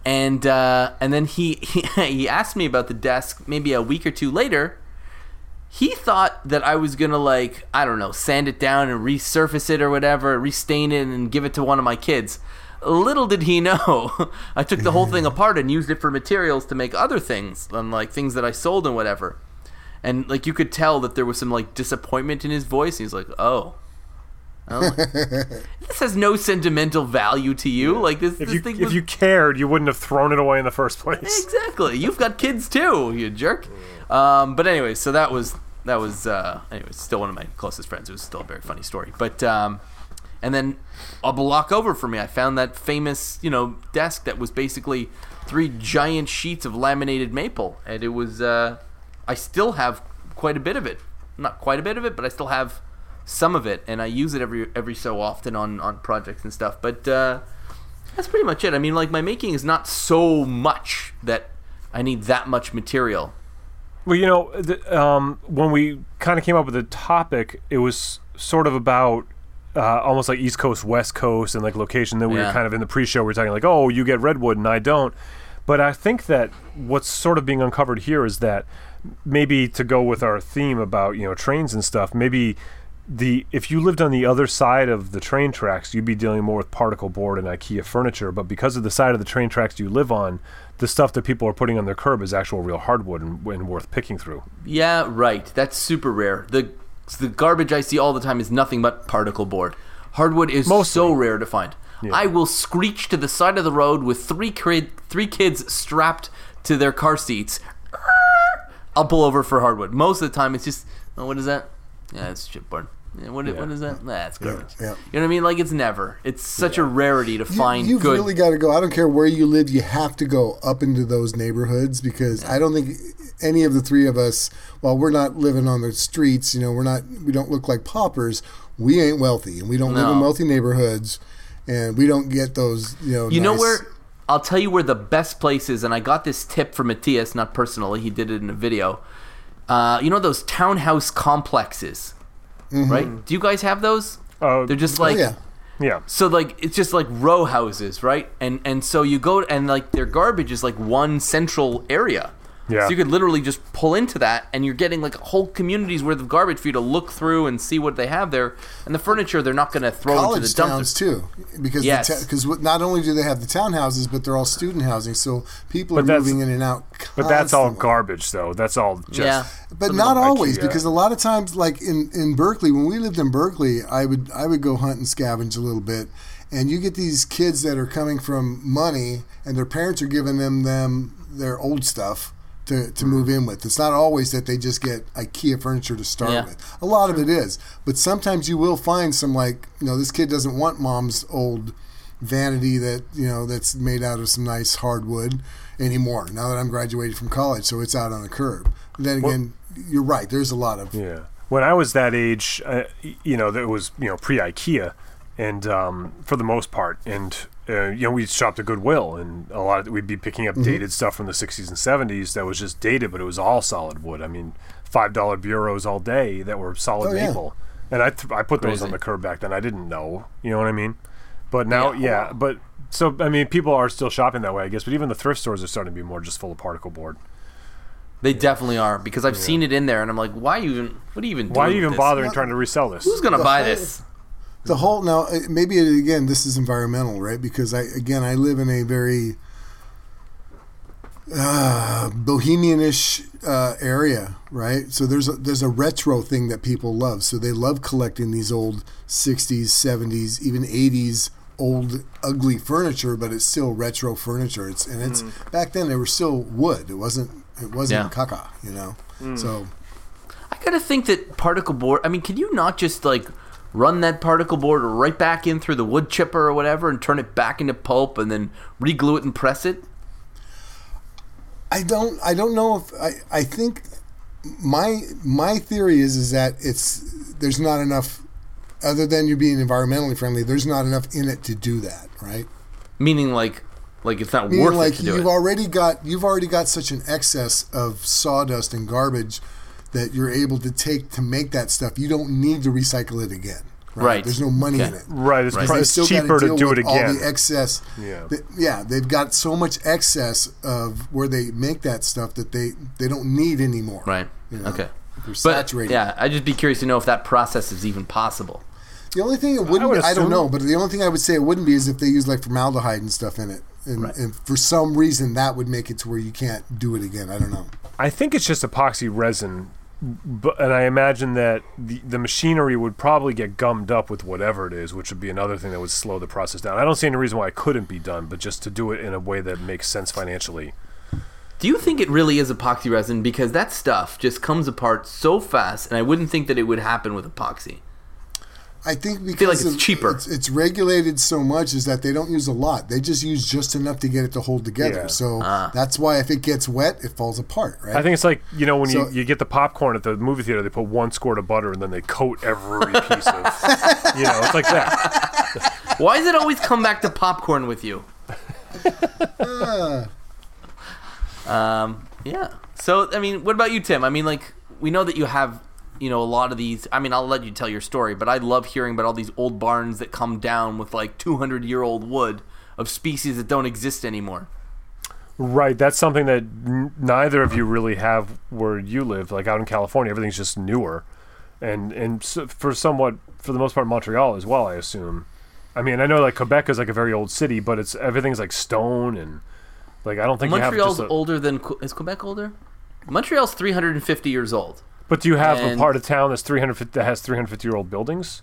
and uh, and then he, he he asked me about the desk maybe a week or two later. He thought that I was gonna like I don't know sand it down and resurface it or whatever, restain it and give it to one of my kids. Little did he know, I took the whole thing apart and used it for materials to make other things, and like things that I sold and whatever. And like you could tell that there was some like disappointment in his voice. He's like, "Oh, oh. this has no sentimental value to you. Like this, If this you thing if was you cared, you wouldn't have thrown it away in the first place. exactly. You've got kids too, you jerk. Um, but anyway, so that was that was uh, anyway still one of my closest friends. It was still a very funny story. But um, and then a block over from me, I found that famous you know desk that was basically three giant sheets of laminated maple, and it was uh, I still have quite a bit of it. Not quite a bit of it, but I still have some of it, and I use it every every so often on on projects and stuff. But uh, that's pretty much it. I mean, like my making is not so much that I need that much material. Well, you know, the, um, when we kind of came up with the topic, it was sort of about uh, almost like East Coast, West Coast, and like location. Then we were kind of in the pre-show. We are talking like, oh, you get redwood and I don't. But I think that what's sort of being uncovered here is that maybe to go with our theme about you know trains and stuff, maybe the if you lived on the other side of the train tracks, you'd be dealing more with particle board and IKEA furniture. But because of the side of the train tracks you live on, the stuff that people are putting on their curb is actual real hardwood and, and worth picking through. Yeah, right. That's super rare. The the garbage I see all the time is nothing but particle board. Hardwood is so rare to find. I will screech to the side of the road with three kid, three kids strapped to their car seats. I'll pull over for hardwood. Most of the time, it's just, oh, what is that? Yeah, it's chipboard. Yeah, what, what is that? Nah, it's garbage. yeah. You know what I mean? Like it's never. It's such a rarity to You, find you've good. really got to go. I don't care where you live. You have to go up into those neighborhoods because I don't think any of the three of us, while we're not living on the streets, you know, we're not. We don't look like paupers. We ain't wealthy, and we don't live in wealthy neighborhoods, and we don't get those. You know, You know where? I'll tell you where the best place is, and I got this tip from Matthias, not personally. He did it in a video. Uh, you know those townhouse complexes, Mm-hmm. right? Do you guys have those? Oh, They're just Oh, like yeah. yeah. so like it's just like row houses, right? And and so you go and like their garbage is like one central area. Yeah. So you could literally just pull into that, and you're getting like a whole communities worth of garbage for you to look through and see what they have there. And the furniture they're not going to throw into college the dumpster. towns too, because Yes. because not only do they have the townhouses, but they're all student housing, so people But are moving in and out. But that's all garbage, though. That's all just. Yeah. But Some not of always, IKEA. because a lot of times, like in, in Berkeley, when we lived in Berkeley, I would I would go hunt and scavenge a little bit, and you get these kids that are coming from money, and their parents are giving them them their old stuff to, to move in with. It's not always that they just get IKEA furniture to start Yeah. with. A lot of it is, but sometimes you will find some like you know this kid doesn't want mom's old vanity that you know that's made out of some nice hardwood anymore. Now that I'm graduated from college, so it's out on the curb. But then again, you're right. There's a lot of Yeah. When I was that age, uh, you know, that was you know pre IKEA, and um, for the most part, and uh, you know, we shopped at Goodwill, and a lot of we'd be picking Mm-hmm. up dated stuff from the '60s and '70s that was just dated, but it was all solid wood. I mean, five dollar bureaus all day that were solid Oh, yeah. maple, and I th- I put those on the curb back then. I didn't know, you know what I mean? But now, Yeah. yeah, but so I mean, people are still shopping that way, I guess. But even the thrift stores are starting to be more just full of particle board. They definitely are because I've seen it in there, and I'm like, why even? What are you even? Why are you even with this? bothering trying to resell this? Who's gonna The buy whole- this? The whole now uh, maybe it, again this is environmental right? Because i again i live in a very uh, bohemianish uh, area right? So there's a there's a retro thing that people love. So they love collecting these old 60s 70s even 80s old ugly furniture but it's still retro furniture. It's and it's back then they were still wood. It wasn't it wasn't Yeah. caca you know? So I gotta think that particle board. I mean, can you not just like run that particle board right back in through the wood chipper or whatever, and turn it back into pulp, and then reglue it and press it? I don't I don't know if I, I think my my theory is is that it's there's not enough other than you being environmentally friendly there's not enough in it to do that right Meaning, like, like it's not meaning worth like it to do you've it. already got you've already got such an excess of sawdust and garbage that you're able to take to make that stuff you don't need to recycle it again right, Right. there's no money Okay. in it Right, it's, Right. pri- it's still cheaper to do it with all again. the excess. Yeah. th- yeah, they've got so much excess of where they make that stuff that they they don't need anymore. right. You know, Okay. They're But saturated. yeah, I'd just be curious to know if that process is even possible. The only thing it wouldn't would I, don't know, but the only thing I would say it wouldn't be is if they use like formaldehyde and stuff in it. And, Right. and for some reason that would make it to where you can't do it again. I don't know. I think it's just epoxy resin, but and I imagine that the, the machinery would probably get gummed up with whatever it is, which would be another thing that would slow the process down. I don't see any reason why it couldn't be done, but just to do it in a way that makes sense financially. Do you think it really is epoxy resin? Because that stuff just comes apart so fast, and I wouldn't think that it would happen with epoxy. I think because feel like it's of- cheaper. It's, it's regulated so much is that they don't use a lot. They just use just enough to get it to hold together. Yeah. So Ah. that's why if it gets wet, it falls apart. Right. I think it's like you know when So- you, you get the popcorn at the movie theater, they put one squirt of butter and then they coat every piece of, you know, it's like that. Why does it always come back to popcorn with you? um, yeah. So, I mean, what about you, Tim? I mean, like, we know that you have, you know, a lot of these. I mean, I'll let you tell your story, but I love hearing about all these old barns that come down with like 200 year old wood of species that don't exist anymore. Right, that's something that n- neither of you really have where you live. Like out in California, everything's just newer, and and so for somewhat for the most part Montreal as well. I assume. I mean, I know like Quebec is like a very old city, but it's everything's like stone and like I don't think Montreal's you have just a, older than. Is Quebec older? Montreal's 350 years old. But do you have a part of town that's 350 that has 350 year old buildings?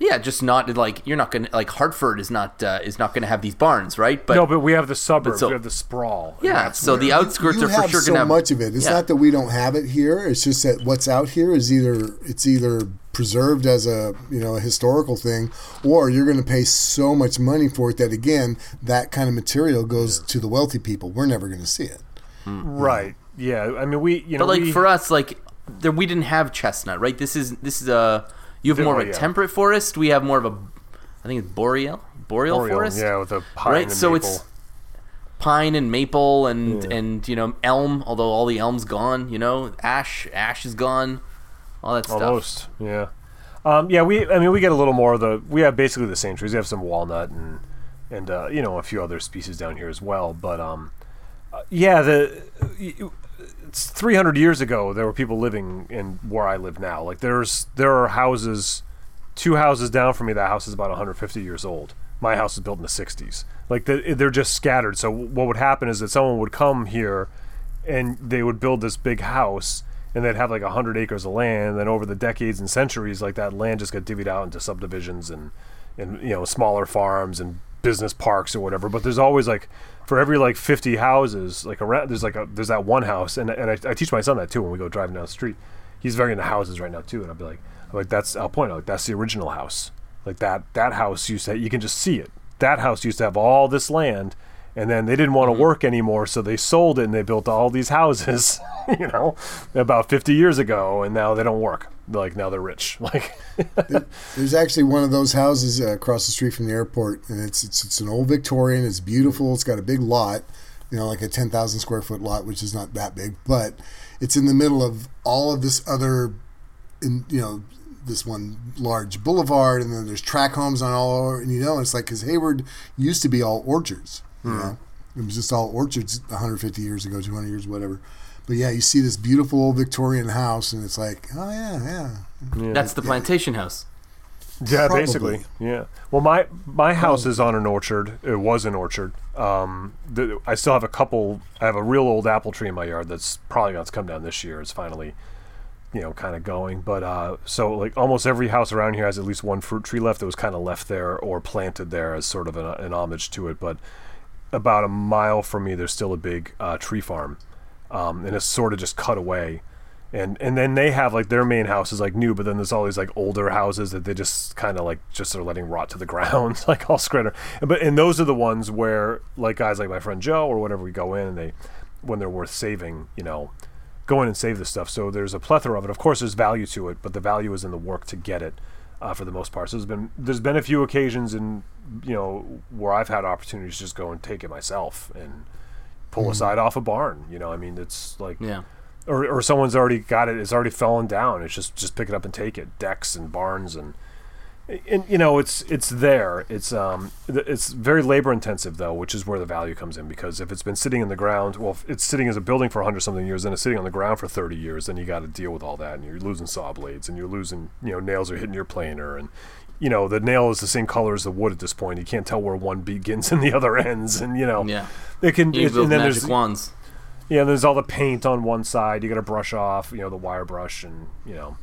Yeah, just not like you're not gonna like Hartford is not uh, is not gonna have these barns, right? But no, but we have the suburbs. so- we have the sprawl. yeah, so where- the outskirts you are for sure so gonna have much of it. It's yeah. not that we don't have it here. It's just that what's out here is either it's either preserved as a you know a historical thing, or you're going to pay so much money for it that again that kind of material goes to the wealthy people. We're never going to see it. right. Yeah, I mean we you know But like we, for us, like there we didn't have chestnut, right? This is this is a you have more of a temperate forest. We have more of a, I think it's boreal boreal, Oriole, forest, yeah, with a pine right? and So maple. it's pine and maple and Yeah. and you know elm. Although all the elm's gone, you know ash ash is gone, all that stuff. Almost, yeah. Um, yeah, we. I mean, we get a little more of the. We have basically the same trees. We have some walnut and and uh, you know a few other species down here as well. But um, uh, yeah, the it's 300 years ago there were people living in where I live now. Like there's there are houses, two houses down from me. That house is about 150 years old. My house was built in the 60s. Like the, they're just scattered. So what would happen is that someone would come here, and they would build this big house, and they'd have like 100 acres of land. And then over the decades and centuries, like that land just got divvied out into subdivisions and and you know smaller farms and business parks or whatever. But there's always like for every like 50 houses, like around there's like a there's that one house, and and I, I teach my son that too when we go driving down the street. He's very into houses right now too, and I'll be like, I'm like that's I'll point out like that's the original house. Like that that house used to you can just see it. That house used to have all this land, and then they didn't want to Mm-hmm. work anymore, so they sold it and they built all these houses. You know, about 50 years ago, and now they don't work. Like now they're rich. Like There's actually one of those houses uh, across the street from the airport, and it's, it's it's an old Victorian. It's beautiful. It's got a big lot, you know, like a ten thousand square foot lot, which is not that big, but it's in the middle of all of this other, in you know, this one large boulevard, and then there's track homes on all over, and you know, it's like because Hayward used to be all orchards, you know, it was just all orchards 150 years ago, 200 years, whatever. But yeah, you see this beautiful old Victorian house, and it's like, oh yeah, yeah, That's the plantation house. Yeah, Probably. basically. Yeah. Well, my my house is on an orchard. It was an orchard. Um, the, I still have a couple. I have a real old apple tree in my yard that's probably going to come down this year. It's finally, you know, kind of going. But uh, so like almost every house around here has at least one fruit tree left that was kind of left there or planted there as sort of an, an homage to it. But about a mile from me, there's still a big uh, tree farm, um, and it's sort of just cut away and and then they have like their main house is like new, but then there's all these like older houses that they just kind of like just are letting rot to the ground, like all spread. But and those are the ones where like guys like my friend Joe or whatever we go in and they when they're worth saving, you know, go in and save this stuff. So there's a plethora of it. Of course, there's value to it, but the value is in the work to get it. Uh, for the most part, so there's been there's been a few occasions in you know where I've had opportunities to just go and take it myself and pull a side off a barn. You know, I mean, it's like Yeah. or, or someone's already got it it's already fallen down it's just just pick it up and take it decks and barns and and you know it's it's there it's um it's very labor intensive though which is where the value comes in because if it's been sitting in the ground well if it's sitting as a building for 100 something years and it's sitting on the ground for 30 years then you got to deal with all that and you're losing saw blades and you're losing you know nails are hitting your planer and you know the nail is the same color as the wood at this point you can't tell where one begins and the other ends and you know Yeah. it can You it, build and then magic there's wands. yeah, there's all the paint on one side. You got to brush off, you know, the wire brush, and you know,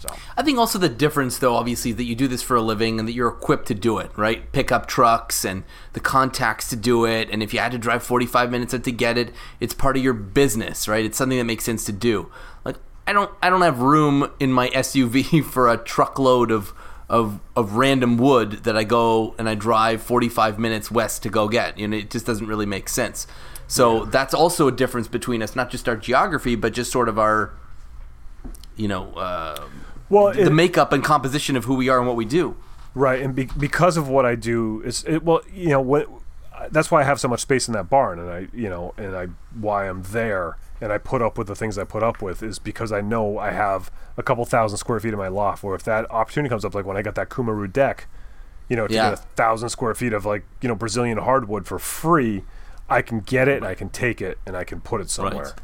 so I think also the difference, though, obviously, is that you do this for a living and that you're equipped to do it, right? Pick up trucks and the contacts to do it. And if you had to drive 45 minutes to get it, it's part of your business, right? It's something that makes sense to do. Like, I don't, I don't have room in my SUV for a truckload of, of, of random wood that I go and I drive 45 minutes west to go get. You know, it just doesn't really make sense. So that's also a difference between us, not just our geography, but just sort of our, you know, uh, well, the makeup and composition of who we are and what we do. right, and be, because of what I do is it, well, you know, what that's why I have so much space in that barn, and I, you know, and I why I'm there, and I put up with the things I put up with is because I know I have a couple thousand square feet in my loft. Where if that opportunity comes up, like when I got that Cumaru deck, you know, to Yeah. get a thousand square feet of like you know Brazilian hardwood for free, I can get it, and I can take it, and I can put it somewhere,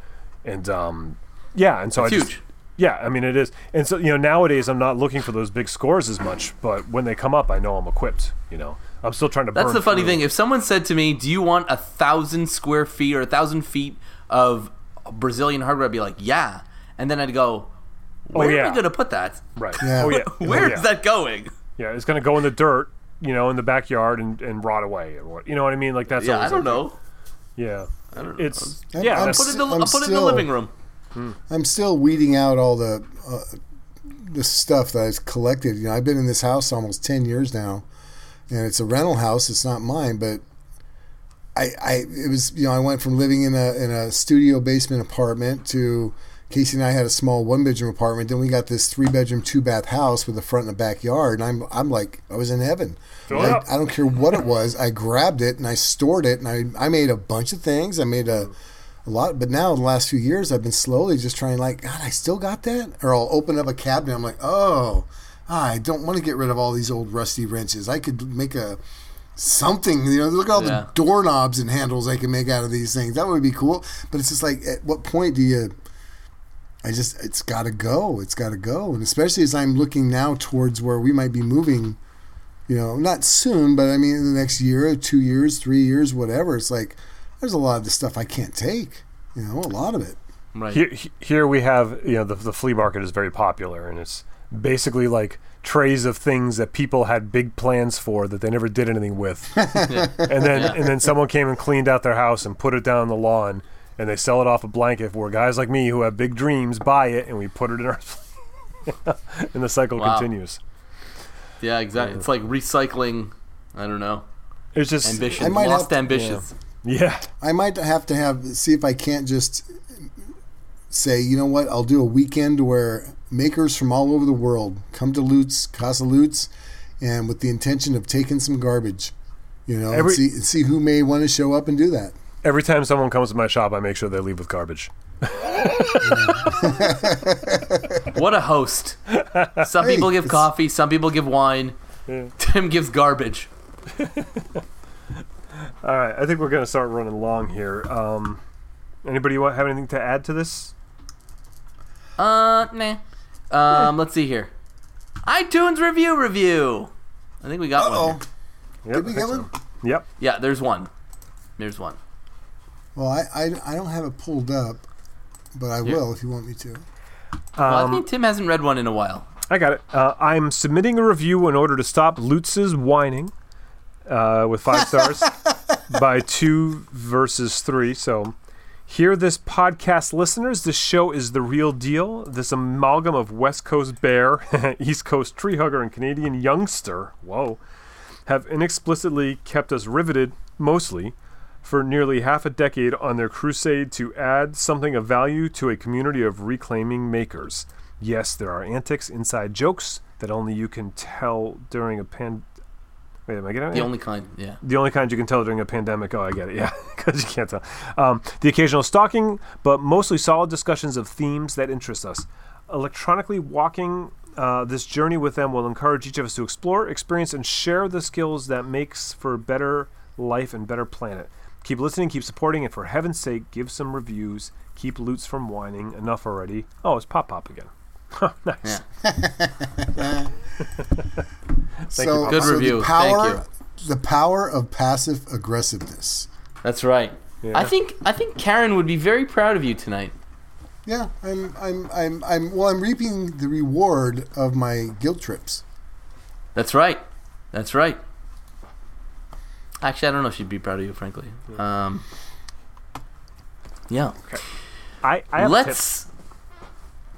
and um, yeah, and so That's I just, huge. Yeah, I mean it is, and so you know nowadays I'm not looking for those big scores as much, but when they come up, I know I'm equipped. You know, I'm still trying to. That's burn the funny through- thing. If someone said to me, "Do you want a thousand square feet or a thousand feet of Brazilian hardwood?" I'd be like, "Yeah," and then I'd go, oh, "Where are Oh, yeah. we going to put that? Right. Yeah. Oh yeah. Oh, Where oh, is that going?" Yeah, it's gonna go in the dirt, you know, in the backyard and, and rot away or what? You know what I mean? Like that's. Yeah, I don't like- know. Yeah. I don't know. It's I'm- yeah. I'm that's- Put it in the, I'm I'll put it in the living room. I'm still weeding out all the uh, the stuff that I've collected. You know, I've been in this house almost ten years now, and it's a rental house. It's not mine, but I, I it was you know I went from living in a in a studio basement apartment to Casey and I had a small one bedroom apartment. Then we got this three bedroom two bath house with a front and a backyard, and I'm I'm like I was in heaven. I. I don't care what it was. I grabbed it and I stored it, and I I made a bunch of things. I made a a lot, but now in the last few years, I've been slowly just trying, like, God, I still got that. Or I'll open up a cabinet. I'm like, oh, I don't want to get rid of all these old rusty wrenches. I could make a something. You know, look at all Yeah. the doorknobs and handles I can make out of these things. That would be cool. But it's just like, at what point do you? I just, it's got to go. It's got to go. And especially as I'm looking now towards where we might be moving. You know, not soon, but I mean, in the next year, two years, three years, whatever. It's like there's a lot of the stuff I can't take. You know, a lot of it. Right. Here, here we have, you know, the, the flea market is very popular, and it's basically like trays of things that people had big plans for that they never did anything with, and then and then someone came and cleaned out their house and put it down on the lawn, and they sell it off a blanket where guys like me who have big dreams buy it, and we put it in our, and the cycle Wow. continues. Yeah, exactly. It's like recycling. I don't know. It's just Ambition. I might Lost have to- ambitions. yeah. I might have to have see if I can't just say, you know what, I'll do a weekend where makers from all over the world come to Lutz, Casa Lutz, and with the intention of taking some garbage, you know, Every- and see see who may want to show up and do that. Every time someone comes to my shop, I make sure they leave with garbage. What a host. Some Hey, people give coffee, some people give wine. Tim gives garbage. All right, I think we're gonna start running long here. Um, anybody want have anything to add to this? Uh, nah. Um, let's see here. iTunes review review. I think we got one. Oh, here. Yep, did we get think so. one? Yep. Yeah, there's one. There's one. Well, I, I, I don't have it pulled up, but I will if you want me to. Well, I Um, think Tim hasn't read one in a while. I got it. Uh, I'm submitting a review in order to stop Lutz's whining uh, with five stars by two versus three. So, hear this podcast, listeners. This show is the real deal. This amalgam of West Coast bear, East Coast tree hugger, and Canadian youngster. Whoa. Have inexplicitly kept us riveted, mostly, for nearly half a decade on their crusade to add something of value to a community of reclaiming makers. Yes, there are antics, inside jokes that only you can tell during a pan. Wait, am I getting it? The only kind, yeah. the only kind you can tell during a pandemic. Oh, I get it. Yeah, because you can't tell. Um, the occasional stalking, but mostly solid discussions of themes that interest us. Electronically walking uh, this journey with them will encourage each of us to explore, experience, and share the skills that makes for a better life and better planet. Keep listening, keep supporting, and for heaven's sake, give some reviews. Keep Lutz from whining. Enough already. Oh, it's Pop Pop again. nice. Yeah. so, you, Good so review. The power, Thank the power of passive aggressiveness. That's right. Yeah. I think I think Karen would be very proud of you tonight. Yeah, I'm, I'm, I'm, I'm. Well, I'm reaping the reward of my guilt trips. That's right. That's right. Actually, I don't know if she'd be proud of you, frankly. Um, yeah. I, I have a tip. Let's.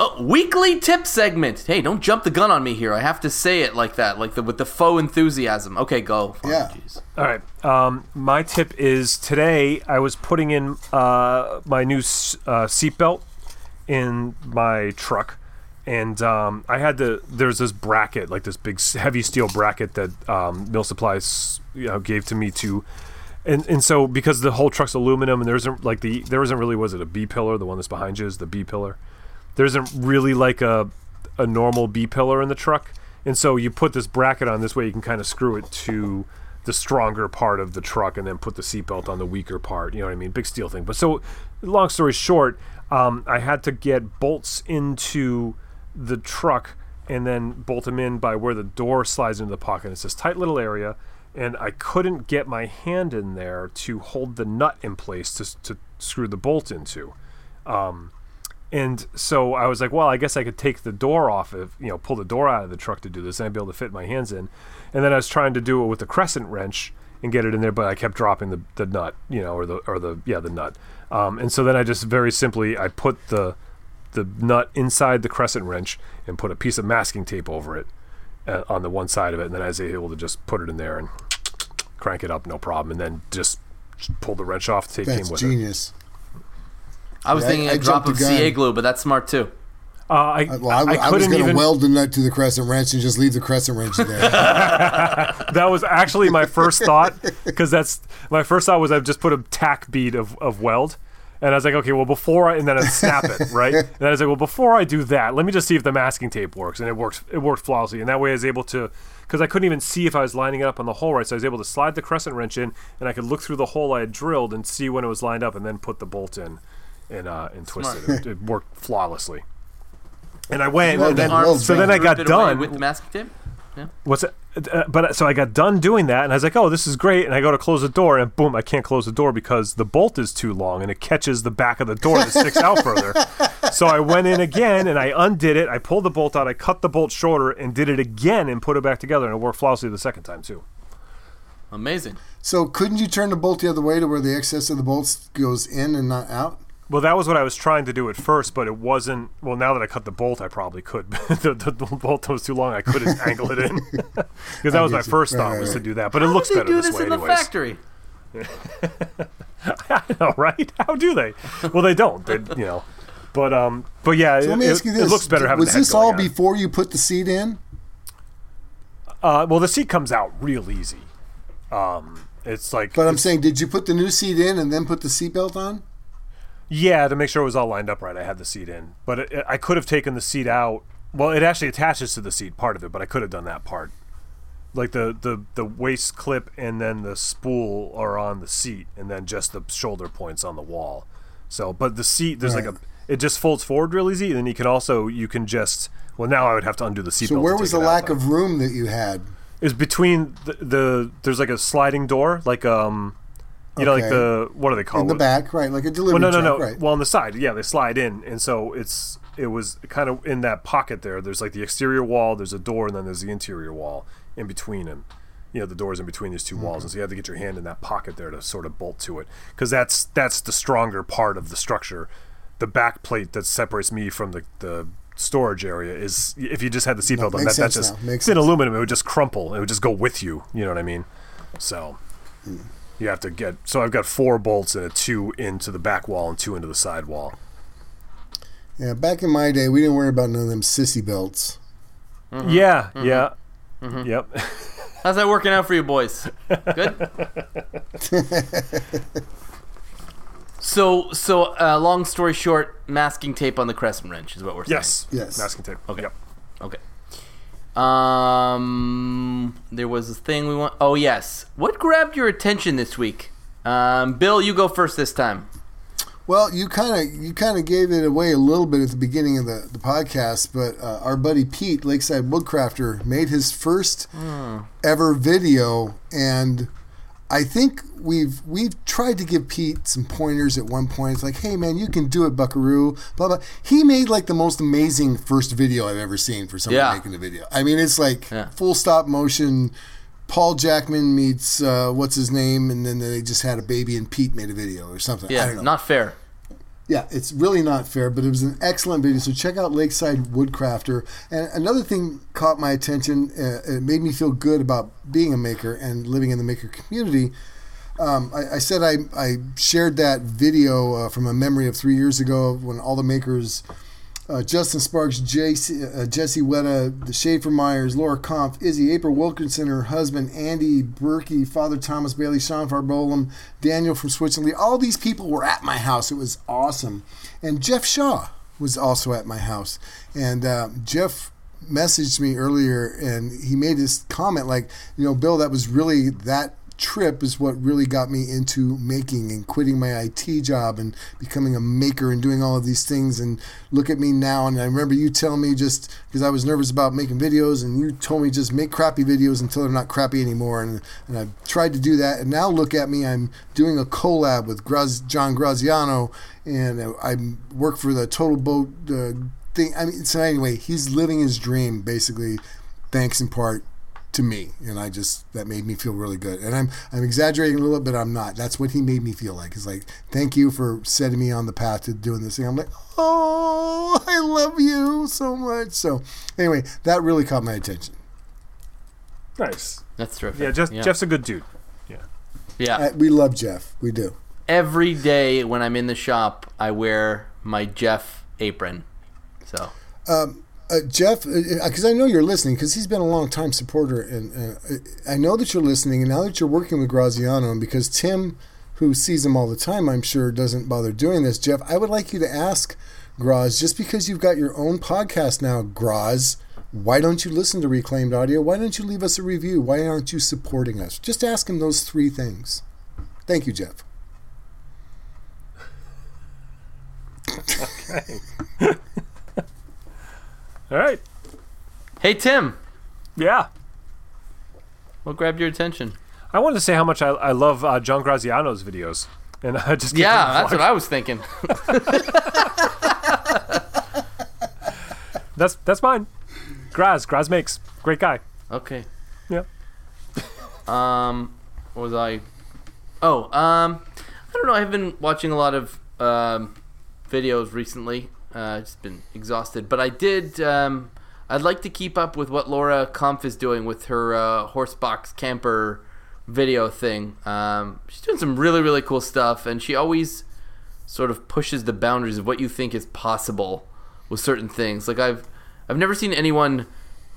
Oh, weekly tip segment. Hey, don't jump the gun on me here. I have to say it like that, like the with the faux enthusiasm. Okay, go. Fine, Yeah. jeez. All right. Um, my tip is today I was putting in uh, my new s- uh, seatbelt in my truck, and um, I had to. There's this bracket, like this big heavy steel bracket that um, Mill Supplies you know, gave to me to. And, and so because the whole truck's aluminum and there isn't like the there isn't really was it a B pillar the one that's behind you is the B pillar there isn't really like a a normal B pillar in the truck, and so you put this bracket on this way you can kind of screw it to the stronger part of the truck and then put the seatbelt on the weaker part. You know what I mean? Big steel thing. But so, long story short, um, I had to get bolts into the truck and then bolt them in by where the door slides into the pocket. It's this tight little area, and I couldn't get my hand in there to hold the nut in place to, to screw the bolt into. Um, and so I was like, well, I guess I could take the door off of, you know, pull the door out of the truck to do this, and I'd be able to fit my hands in. And then I was trying to do it with the crescent wrench and get it in there, but I kept dropping the, the nut, you know, or the or the yeah the nut. Um, and so then I just very simply I put the the nut inside the crescent wrench and put a piece of masking tape over it uh, on the one side of it, and then I was able to just put it in there and crank it up, no problem, and then just pull the wrench off. The tape That's came with it. Genius. I was Yeah, thinking I a drop of the. CA glue, but that's smart too. Uh, I, Well, I, I, I was going to even. weld the nut to the crescent wrench and just leave the crescent wrench there. that was actually my first thought because that's my first thought was I've just put a tack bead of, of weld And I was like, okay, well, before I, and then I'd snap it, right? And I was like, well, before I do that, let me just see if the masking tape works. And it works, it worked flawlessly. And that way I was able to, because I couldn't even see if I was lining it up on the hole right. So I was able to slide the crescent wrench in and I could look through the hole I had drilled and see when it was lined up and then put the bolt in and, uh, and twist it. it. It worked flawlessly. And I went, Well and then, well so then I got Ripped it away done. with the masking tape. Yeah. What's it? Uh, but so I got done doing that, and I was like, "Oh, this is great." And I go to close the door, and boom, I can't close the door because the bolt is too long, and it catches the back of the door that sticks out further. So I went in again, and I undid it. I pulled the bolt out. I cut the bolt shorter, and did it again, and put it back together, and it worked flawlessly the second time too. Amazing. So couldn't you turn the bolt the other way to where the excess of the bolts goes in and not out? Well, that was what I was trying to do at first, but it wasn't. Well, now that I cut the bolt, I probably could. the, the, the bolt was too long. I couldn't angle it in because that was my you. first Right, thought right, was to do that. But it looks did they better do this, this way, in the anyways. factory? I know, right? How do they? Well, they don't. They, you know. But um, but yeah, So it, let me it- ask you this: it looks better having Was the head this all on. before you put the seat in? Uh, well, the seat comes out real easy. Um, it's like, But I'm saying, did you put the new seat in and then put the seatbelt on? Yeah, to make sure it was all lined up right, I had the seat in. But it, I could have taken the seat out. Well, it actually attaches to the seat part of it, but I could have done that part. Like the, the, the waist clip and then the spool are on the seat, and then just the shoulder points on the wall. So, but the seat, there's like a, it just folds forward real easy, and then you can also, you can just, well, now I would have to undo the seat. So where was the it out, lack of room that you had? is between the, the there's like a sliding door, like um, you know, like the what do they call In the it? back, right? Like a delivery Well, no, no, truck, no. right? Well, on the side, yeah, they slide in, and so it's it was kind of in that pocket there. There's like the exterior wall, there's a door, and then there's the interior wall in between them. You know, the doors in between these 2 Mm-hmm. walls, and so you have to get your hand in that pocket there to sort of bolt to it, because that's that's the stronger part of the structure. The back plate that separates me from the the storage area is if you just had the seatbelt on, makes that, just. Makes it's in aluminum. It would just crumple. It would just go with you. You know what I mean? So you have to get. So I've got four bolts and a two into the back wall and two into the side wall. Yeah, back in my day, we didn't worry about none of them sissy belts. Mm-hmm. Yeah, mm-hmm. yeah, mm-hmm. yep. How's that working out for you boys? Good. so, so uh, long story short, masking tape on the crescent wrench is what we're saying. yes, Yes. Masking tape. Okay. Yep. Okay. Um, there was a thing we want. Oh yes, what grabbed your attention this week? Um, Bill, you go first this time. Well, you kind of you kind of gave it away a little bit at the beginning of the, the podcast, but uh, our buddy Pete, Lakeside Woodcrafter, made his first ever video, and I think we've we've tried to give Pete some pointers at one point. It's like, hey man, you can do it, Buckaroo. Blah blah. He made like the most amazing first video I've ever seen for someone Yeah. making a video. I mean, it's like Yeah. full stop motion. Paul Jackman meets uh, what's his name, and then they just had a baby, and Pete made a video or something. I Yeah, don't know. not fair. Yeah, it's really not fair, but it was an excellent video. So check out Lakeside Woodcrafter. And another thing caught my attention. Uh, it made me feel good about being a maker and living in the maker community. Um, I, I said I, I shared that video uh, from a memory of three years ago when all the makers, uh, Justin Sparks, JC, uh, Jesse Wetta, the Schaefer Myers, Laura Kampf, Izzy, April Wilkerson, her husband, Andy Birkey, Father Thomas Bailey, Sean Farbolum, Daniel from Switzerland. All these people were at my house. It was awesome. And Jeff Shaw was also at my house. And uh, Jeff messaged me earlier and he made this comment like, you know, Bill, that was really that trip is what really got me into making and quitting my IT job and becoming a maker and doing all of these things. And look at me now and I remember you telling me just because I was nervous about making videos and you told me just make crappy videos until they're not crappy anymore. And, and I've tried to do that and now look at me I'm doing a collab with Graz, John Graziano and I work for the TotalBoat uh, thing I mean so anyway he's living his dream basically thanks in part to me and i just that made me feel really good and i'm i'm exaggerating a little bit but i'm not that's what he made me feel like it's like thank you for setting me on the path to doing this thing i'm like oh i love you so much so anyway that really caught my attention Nice. That's terrific. Yeah, Jeff, Jeff's a good dude. Yeah. yeah. I, we love jeff we do Every day when I'm in the shop, I wear my Jeff apron. So um, uh, Jeff, because I know you're listening, because he's been a long time supporter, and uh, I know that you're listening, and now that you're working with Graziano, and because Tim who sees him all the time, I'm sure doesn't bother doing this. Jeff, I would like you to ask Graz, just because you've got your own podcast now, Graz, why don't you listen to Reclaimed Audio? Why don't you leave us a review? Why aren't you supporting us? Just ask him those three things. Thank you, Jeff. Okay. All right. Hey Tim, Yeah. what grabbed your attention? I wanted to say how much I, I love uh, John Graziano's videos, and I just Yeah, that's what I was thinking. that's that's mine. Graz, Graz makes great guy. Okay. Yeah. Um, what was I? Oh, um, I don't know. I've been watching a lot of um, videos recently. Uh, just been exhausted, but I did. Um, I'd like to keep up with what Laura Kampf is doing with her uh, horse box camper video thing. Um, she's doing some really really cool stuff, and she always sort of pushes the boundaries of what you think is possible with certain things. Like I've I've never seen anyone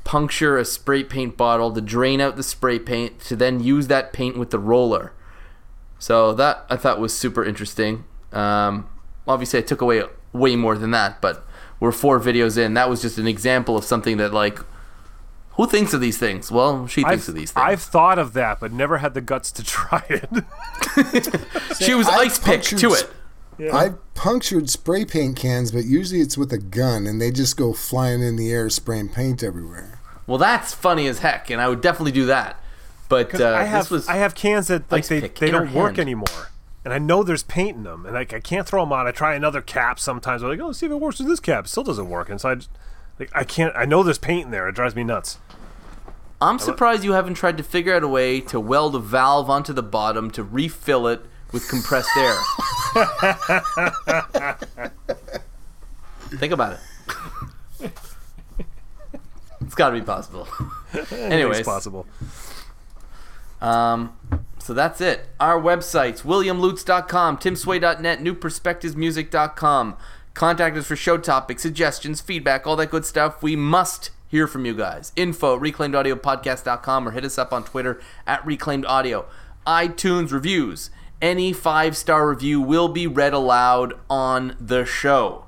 puncture a spray paint bottle to drain out the spray paint to then use that paint with the roller. So that I thought was super interesting. Um, obviously, I took away way more than that, but we're four videos in. That was just an example of something that like. Who thinks of these things? Well, she thinks I've, of these things. I've thought of that, but never had the guts to try it. she was I've ice picked punctured to s- it. I've punctured spray paint cans, but usually it's with a gun, and they just go flying in the air, spraying paint everywhere. Well, that's funny as heck, and I would definitely do that. But uh, I have this was I have cans that like they, they don't work hand. anymore, and I know there's paint in them, and like I can't throw them out. I try another cap sometimes. I'm like, oh, let's see if it works with this cap. Still doesn't work, and so I just, like I can't. I know there's paint in there. It drives me nuts. I'm surprised you haven't tried to figure out a way to weld a valve onto the bottom to refill it with compressed air. Think about it. it's got to be possible. Anyways, It's possible. um, so that's it. Our websites, williamlutz.com, timsway.net, newperspectivesmusic.com. Contact us for show topics, suggestions, feedback, all that good stuff. We must hear from you guys. Info at reclaimedaudiopodcast.com or hit us up on Twitter at reclaimedaudio. iTunes reviews. Any five star review will be read aloud on the show.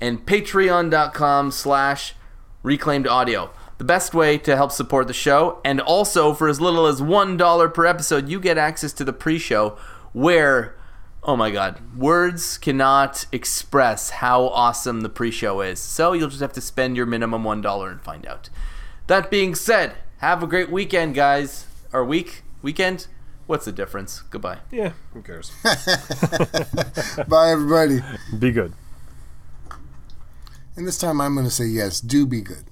And patreon.com slash reclaimed audio. The best way to help support the show, and also for as little as $1 per episode, you get access to the pre show where, oh my god, words cannot express how awesome the pre show is. So you'll just have to spend your minimum $1 and find out. That being said, have a great weekend, guys. Or week? Weekend? What's the difference? Goodbye. Yeah, who cares? Bye, everybody. Be good. And this time I'm going to say yes, do be good.